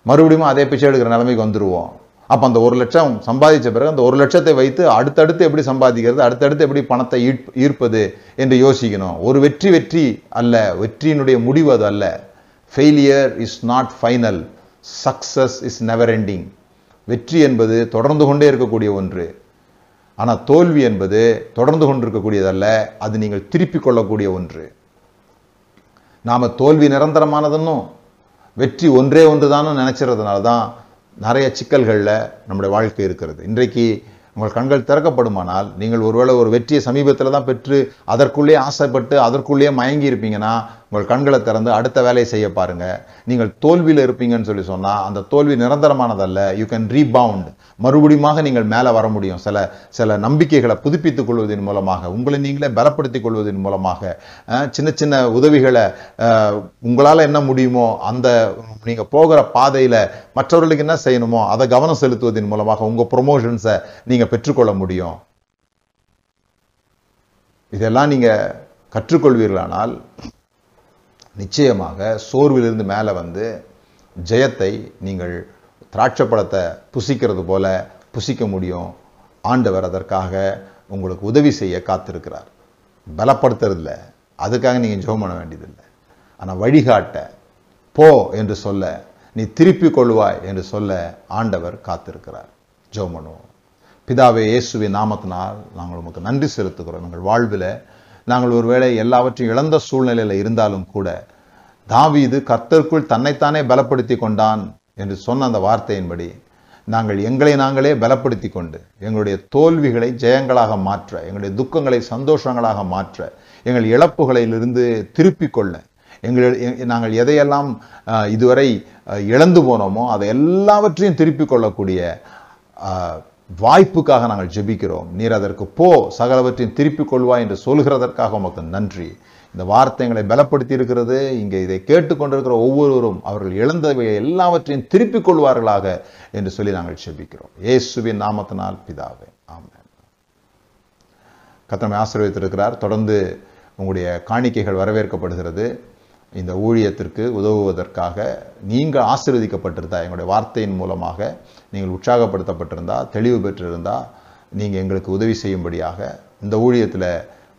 மறுபடியும் அதே பிச்சை எடுக்கிற நிலைமைக்கு வந்துடுவோம் அப்போ அந்த ஒரு லட்சம் சம்பாதிச்ச பிறகு அந்த ஒரு லட்சத்தை வைத்து அடுத்தடுத்து எப்படி சம்பாதிக்கிறது அடுத்தடுத்து எப்படி பணத்தை ஈர்ப்- ஈர்ப்பது என்று யோசிக்கணும். ஒரு வெற்றி வெற்றி அல்ல வெற்றியினுடைய முடிவு அது அல்ல. Failure is not final success is never ending வெற்றி என்பது தொடர்ந்து கொண்டே இருக்கக்கூடிய ஒன்று. ஆனால் தோல்வி என்பது தொடர்ந்து கொண்டிருக்கக்கூடியதல்ல அது நீங்கள் திருப்பிக் கொள்ளக்கூடிய ஒன்று. நாம தோல்வி நிரந்தரமானதுன்னும் வெற்றி ஒன்றே ஒன்று தானும் நினச்சிறதுனால தான் நிறைய சிக்கல்களில் நம்முடைய வாழ்க்கை இருக்கிறது. இன்றைக்கு உங்கள் கண்கள் திறக்கப்படுமானால் நீங்கள் ஒருவேளை ஒரு வெற்றியை சமீபத்தில் தான் பெற்று அதற்குள்ளே ஆசைப்பட்டு அதற்குள்ளேயே மயங்கி இருப்பீங்கன்னா உங்கள் கண்களை திறந்து அடுத்த வேலையை செய்ய பாருங்கள் நீங்கள் தோல்வியில் இருப்பீங்கன்னு சொல்லி சொன்னால் அந்த தோல்வி நிரந்தரமானதல்ல. யூ கேன் ரீபவுண்ட் மறுபடியுமாக நீங்கள் மேலே வர முடியும். சில சில நம்பிக்கைகளை புதுப்பித்துக் கொள்வதன் மூலமாக உங்களை நீங்களே பலப்படுத்திக் கொள்வதன் மூலமாக சின்ன சின்ன உதவிகளை உங்களால் என்ன முடியுமோ அந்த நீங்கள் போகிற பாதையில் மற்றவர்களுக்கு என்ன செய்யணுமோ அதை கவனம் செலுத்துவதன் மூலமாக உங்கள் ப்ரொமோஷன்ஸை நீங்கள் நீங்கள் பெற்றுக்கொள்ள முடியும். இதெல்லாம் நீங்கள் கற்றுக்கொள்வீர்களானால் நிச்சயமாக சோர்விலிருந்து மேலே வந்து ஜெயத்தை நீங்கள் திராட்சை பழத்தை புசிக்கிறது போல புசிக்க முடியும். ஆண்டவர் அதற்காக உங்களுக்கு உதவி செய்ய காத்திருக்கிறார். பலப்படுத்துறதில்ல. அதுக்காக நீங்கள் ஜெபம் பண்ண வேண்டியதில்லை. ஆனால் வழிகாட்ட போ என்று சொல்ல நீ திருப்பிக் கொள்வாய் என்று சொல்ல ஆண்டவர் காத்திருக்கிறார். ஜெபம் பண்ணுவோம். பிதாவே இயேசுவின் நாமத்தினால் நாங்கள் உமக்கு நன்றி செலுத்துகிறோம். எங்கள் வாழ்வில் நாங்கள் ஒருவேளை எல்லாவற்றையும் இழந்த சூழ்நிலையில் இருந்தாலும் கூட தாவீது கர்த்தருக்குள் தன்னைத்தானே பலப்படுத்தி கொண்டான் என்று சொன்ன அந்த வார்த்தையின்படி நாங்கள் எங்களை நாங்களே பலப்படுத்தி கொண்டு எங்களுடைய தோல்விகளை ஜெயங்களாக மாற்ற எங்களுடைய துக்கங்களை சந்தோஷங்களாக மாற்ற எங்கள் இழப்புகளிலிருந்து திருப்பிக் கொள்ள எங்கள் எ- நாங்கள் எதையெல்லாம் இதுவரை இழந்து போனோமோ அதை எல்லாவற்றையும் திருப்பிக் கொள்ளக்கூடிய வாய்ப்புக்காக நாங்கள் ஜெபிக்கிறோம். நீர் அதற்கு போ சகலவற்றின் திருப்பிக் கொள்வாய் என்று சொல்கிறதற்காக உமக்கு நன்றி. இந்த வார்த்தைகளை பலப்படுத்தி இருக்கிறது. இங்கே இதை கேட்டுக்கொண்டிருக்கிற ஒவ்வொருவரும் அவர்கள் இழந்தவை எல்லாவற்றையும் திருப்பிக் கொள்வார்களாக என்று சொல்லி நாங்கள் செபிக்கிறோம் இயேசுவின் நாமத்தினால் பிதாவே ஆமாம் கத்தமை ஆசீர்வதித்திருக்கிறார். தொடர்ந்து உங்களுடைய காணிக்கைகள் வரவேற்கப்படுகிறது. இந்த ஊழியத்திற்கு உதவுவதற்காக நீங்கள் ஆசீர்வதிக்கப்பட்டிருந்தா எங்களுடைய வார்த்தையின் மூலமாக நீங்கள் உற்சாகப்படுத்தப்பட்டிருந்தா தெளிவு பெற்றிருந்தா நீங்கள் எங்களுக்கு உதவி செய்யும்படியாக இந்த ஊழியத்தில்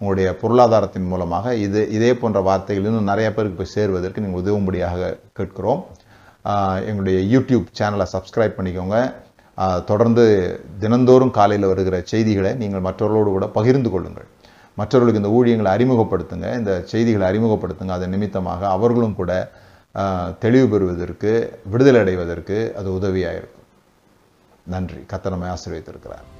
உங்களுடைய பொருளாதாரத்தின் மூலமாக இது இதே போன்ற வார்த்தைகள் இன்னும் நிறைய பேருக்கு போய் சேருவதற்கு நீங்கள் உதவும்படியாக கேட்கிறோம். எங்களுடைய யூடியூப் சேனலை சப்ஸ்கிரைப் பண்ணிக்கோங்க. தொடர்ந்து தினந்தோறும் காலையில் வருகிற செய்திகளை நீங்கள் மற்றவர்களோடு கூட பகிர்ந்து கொள்ளுங்கள். மற்றவர்களுக்கு இந்த ஊழியங்களை அறிமுகப்படுத்துங்க. இந்த செய்திகளை அறிமுகப்படுத்துங்க. அதன் நிமித்தமாக அவர்களும் கூட தெளிவு பெறுவதற்கு விடுதலை அடைவதற்கு அது உதவியாக இருக்கும் நன்றி. கத்தனமை ஆசீர்வதித்திருக்கிறார்.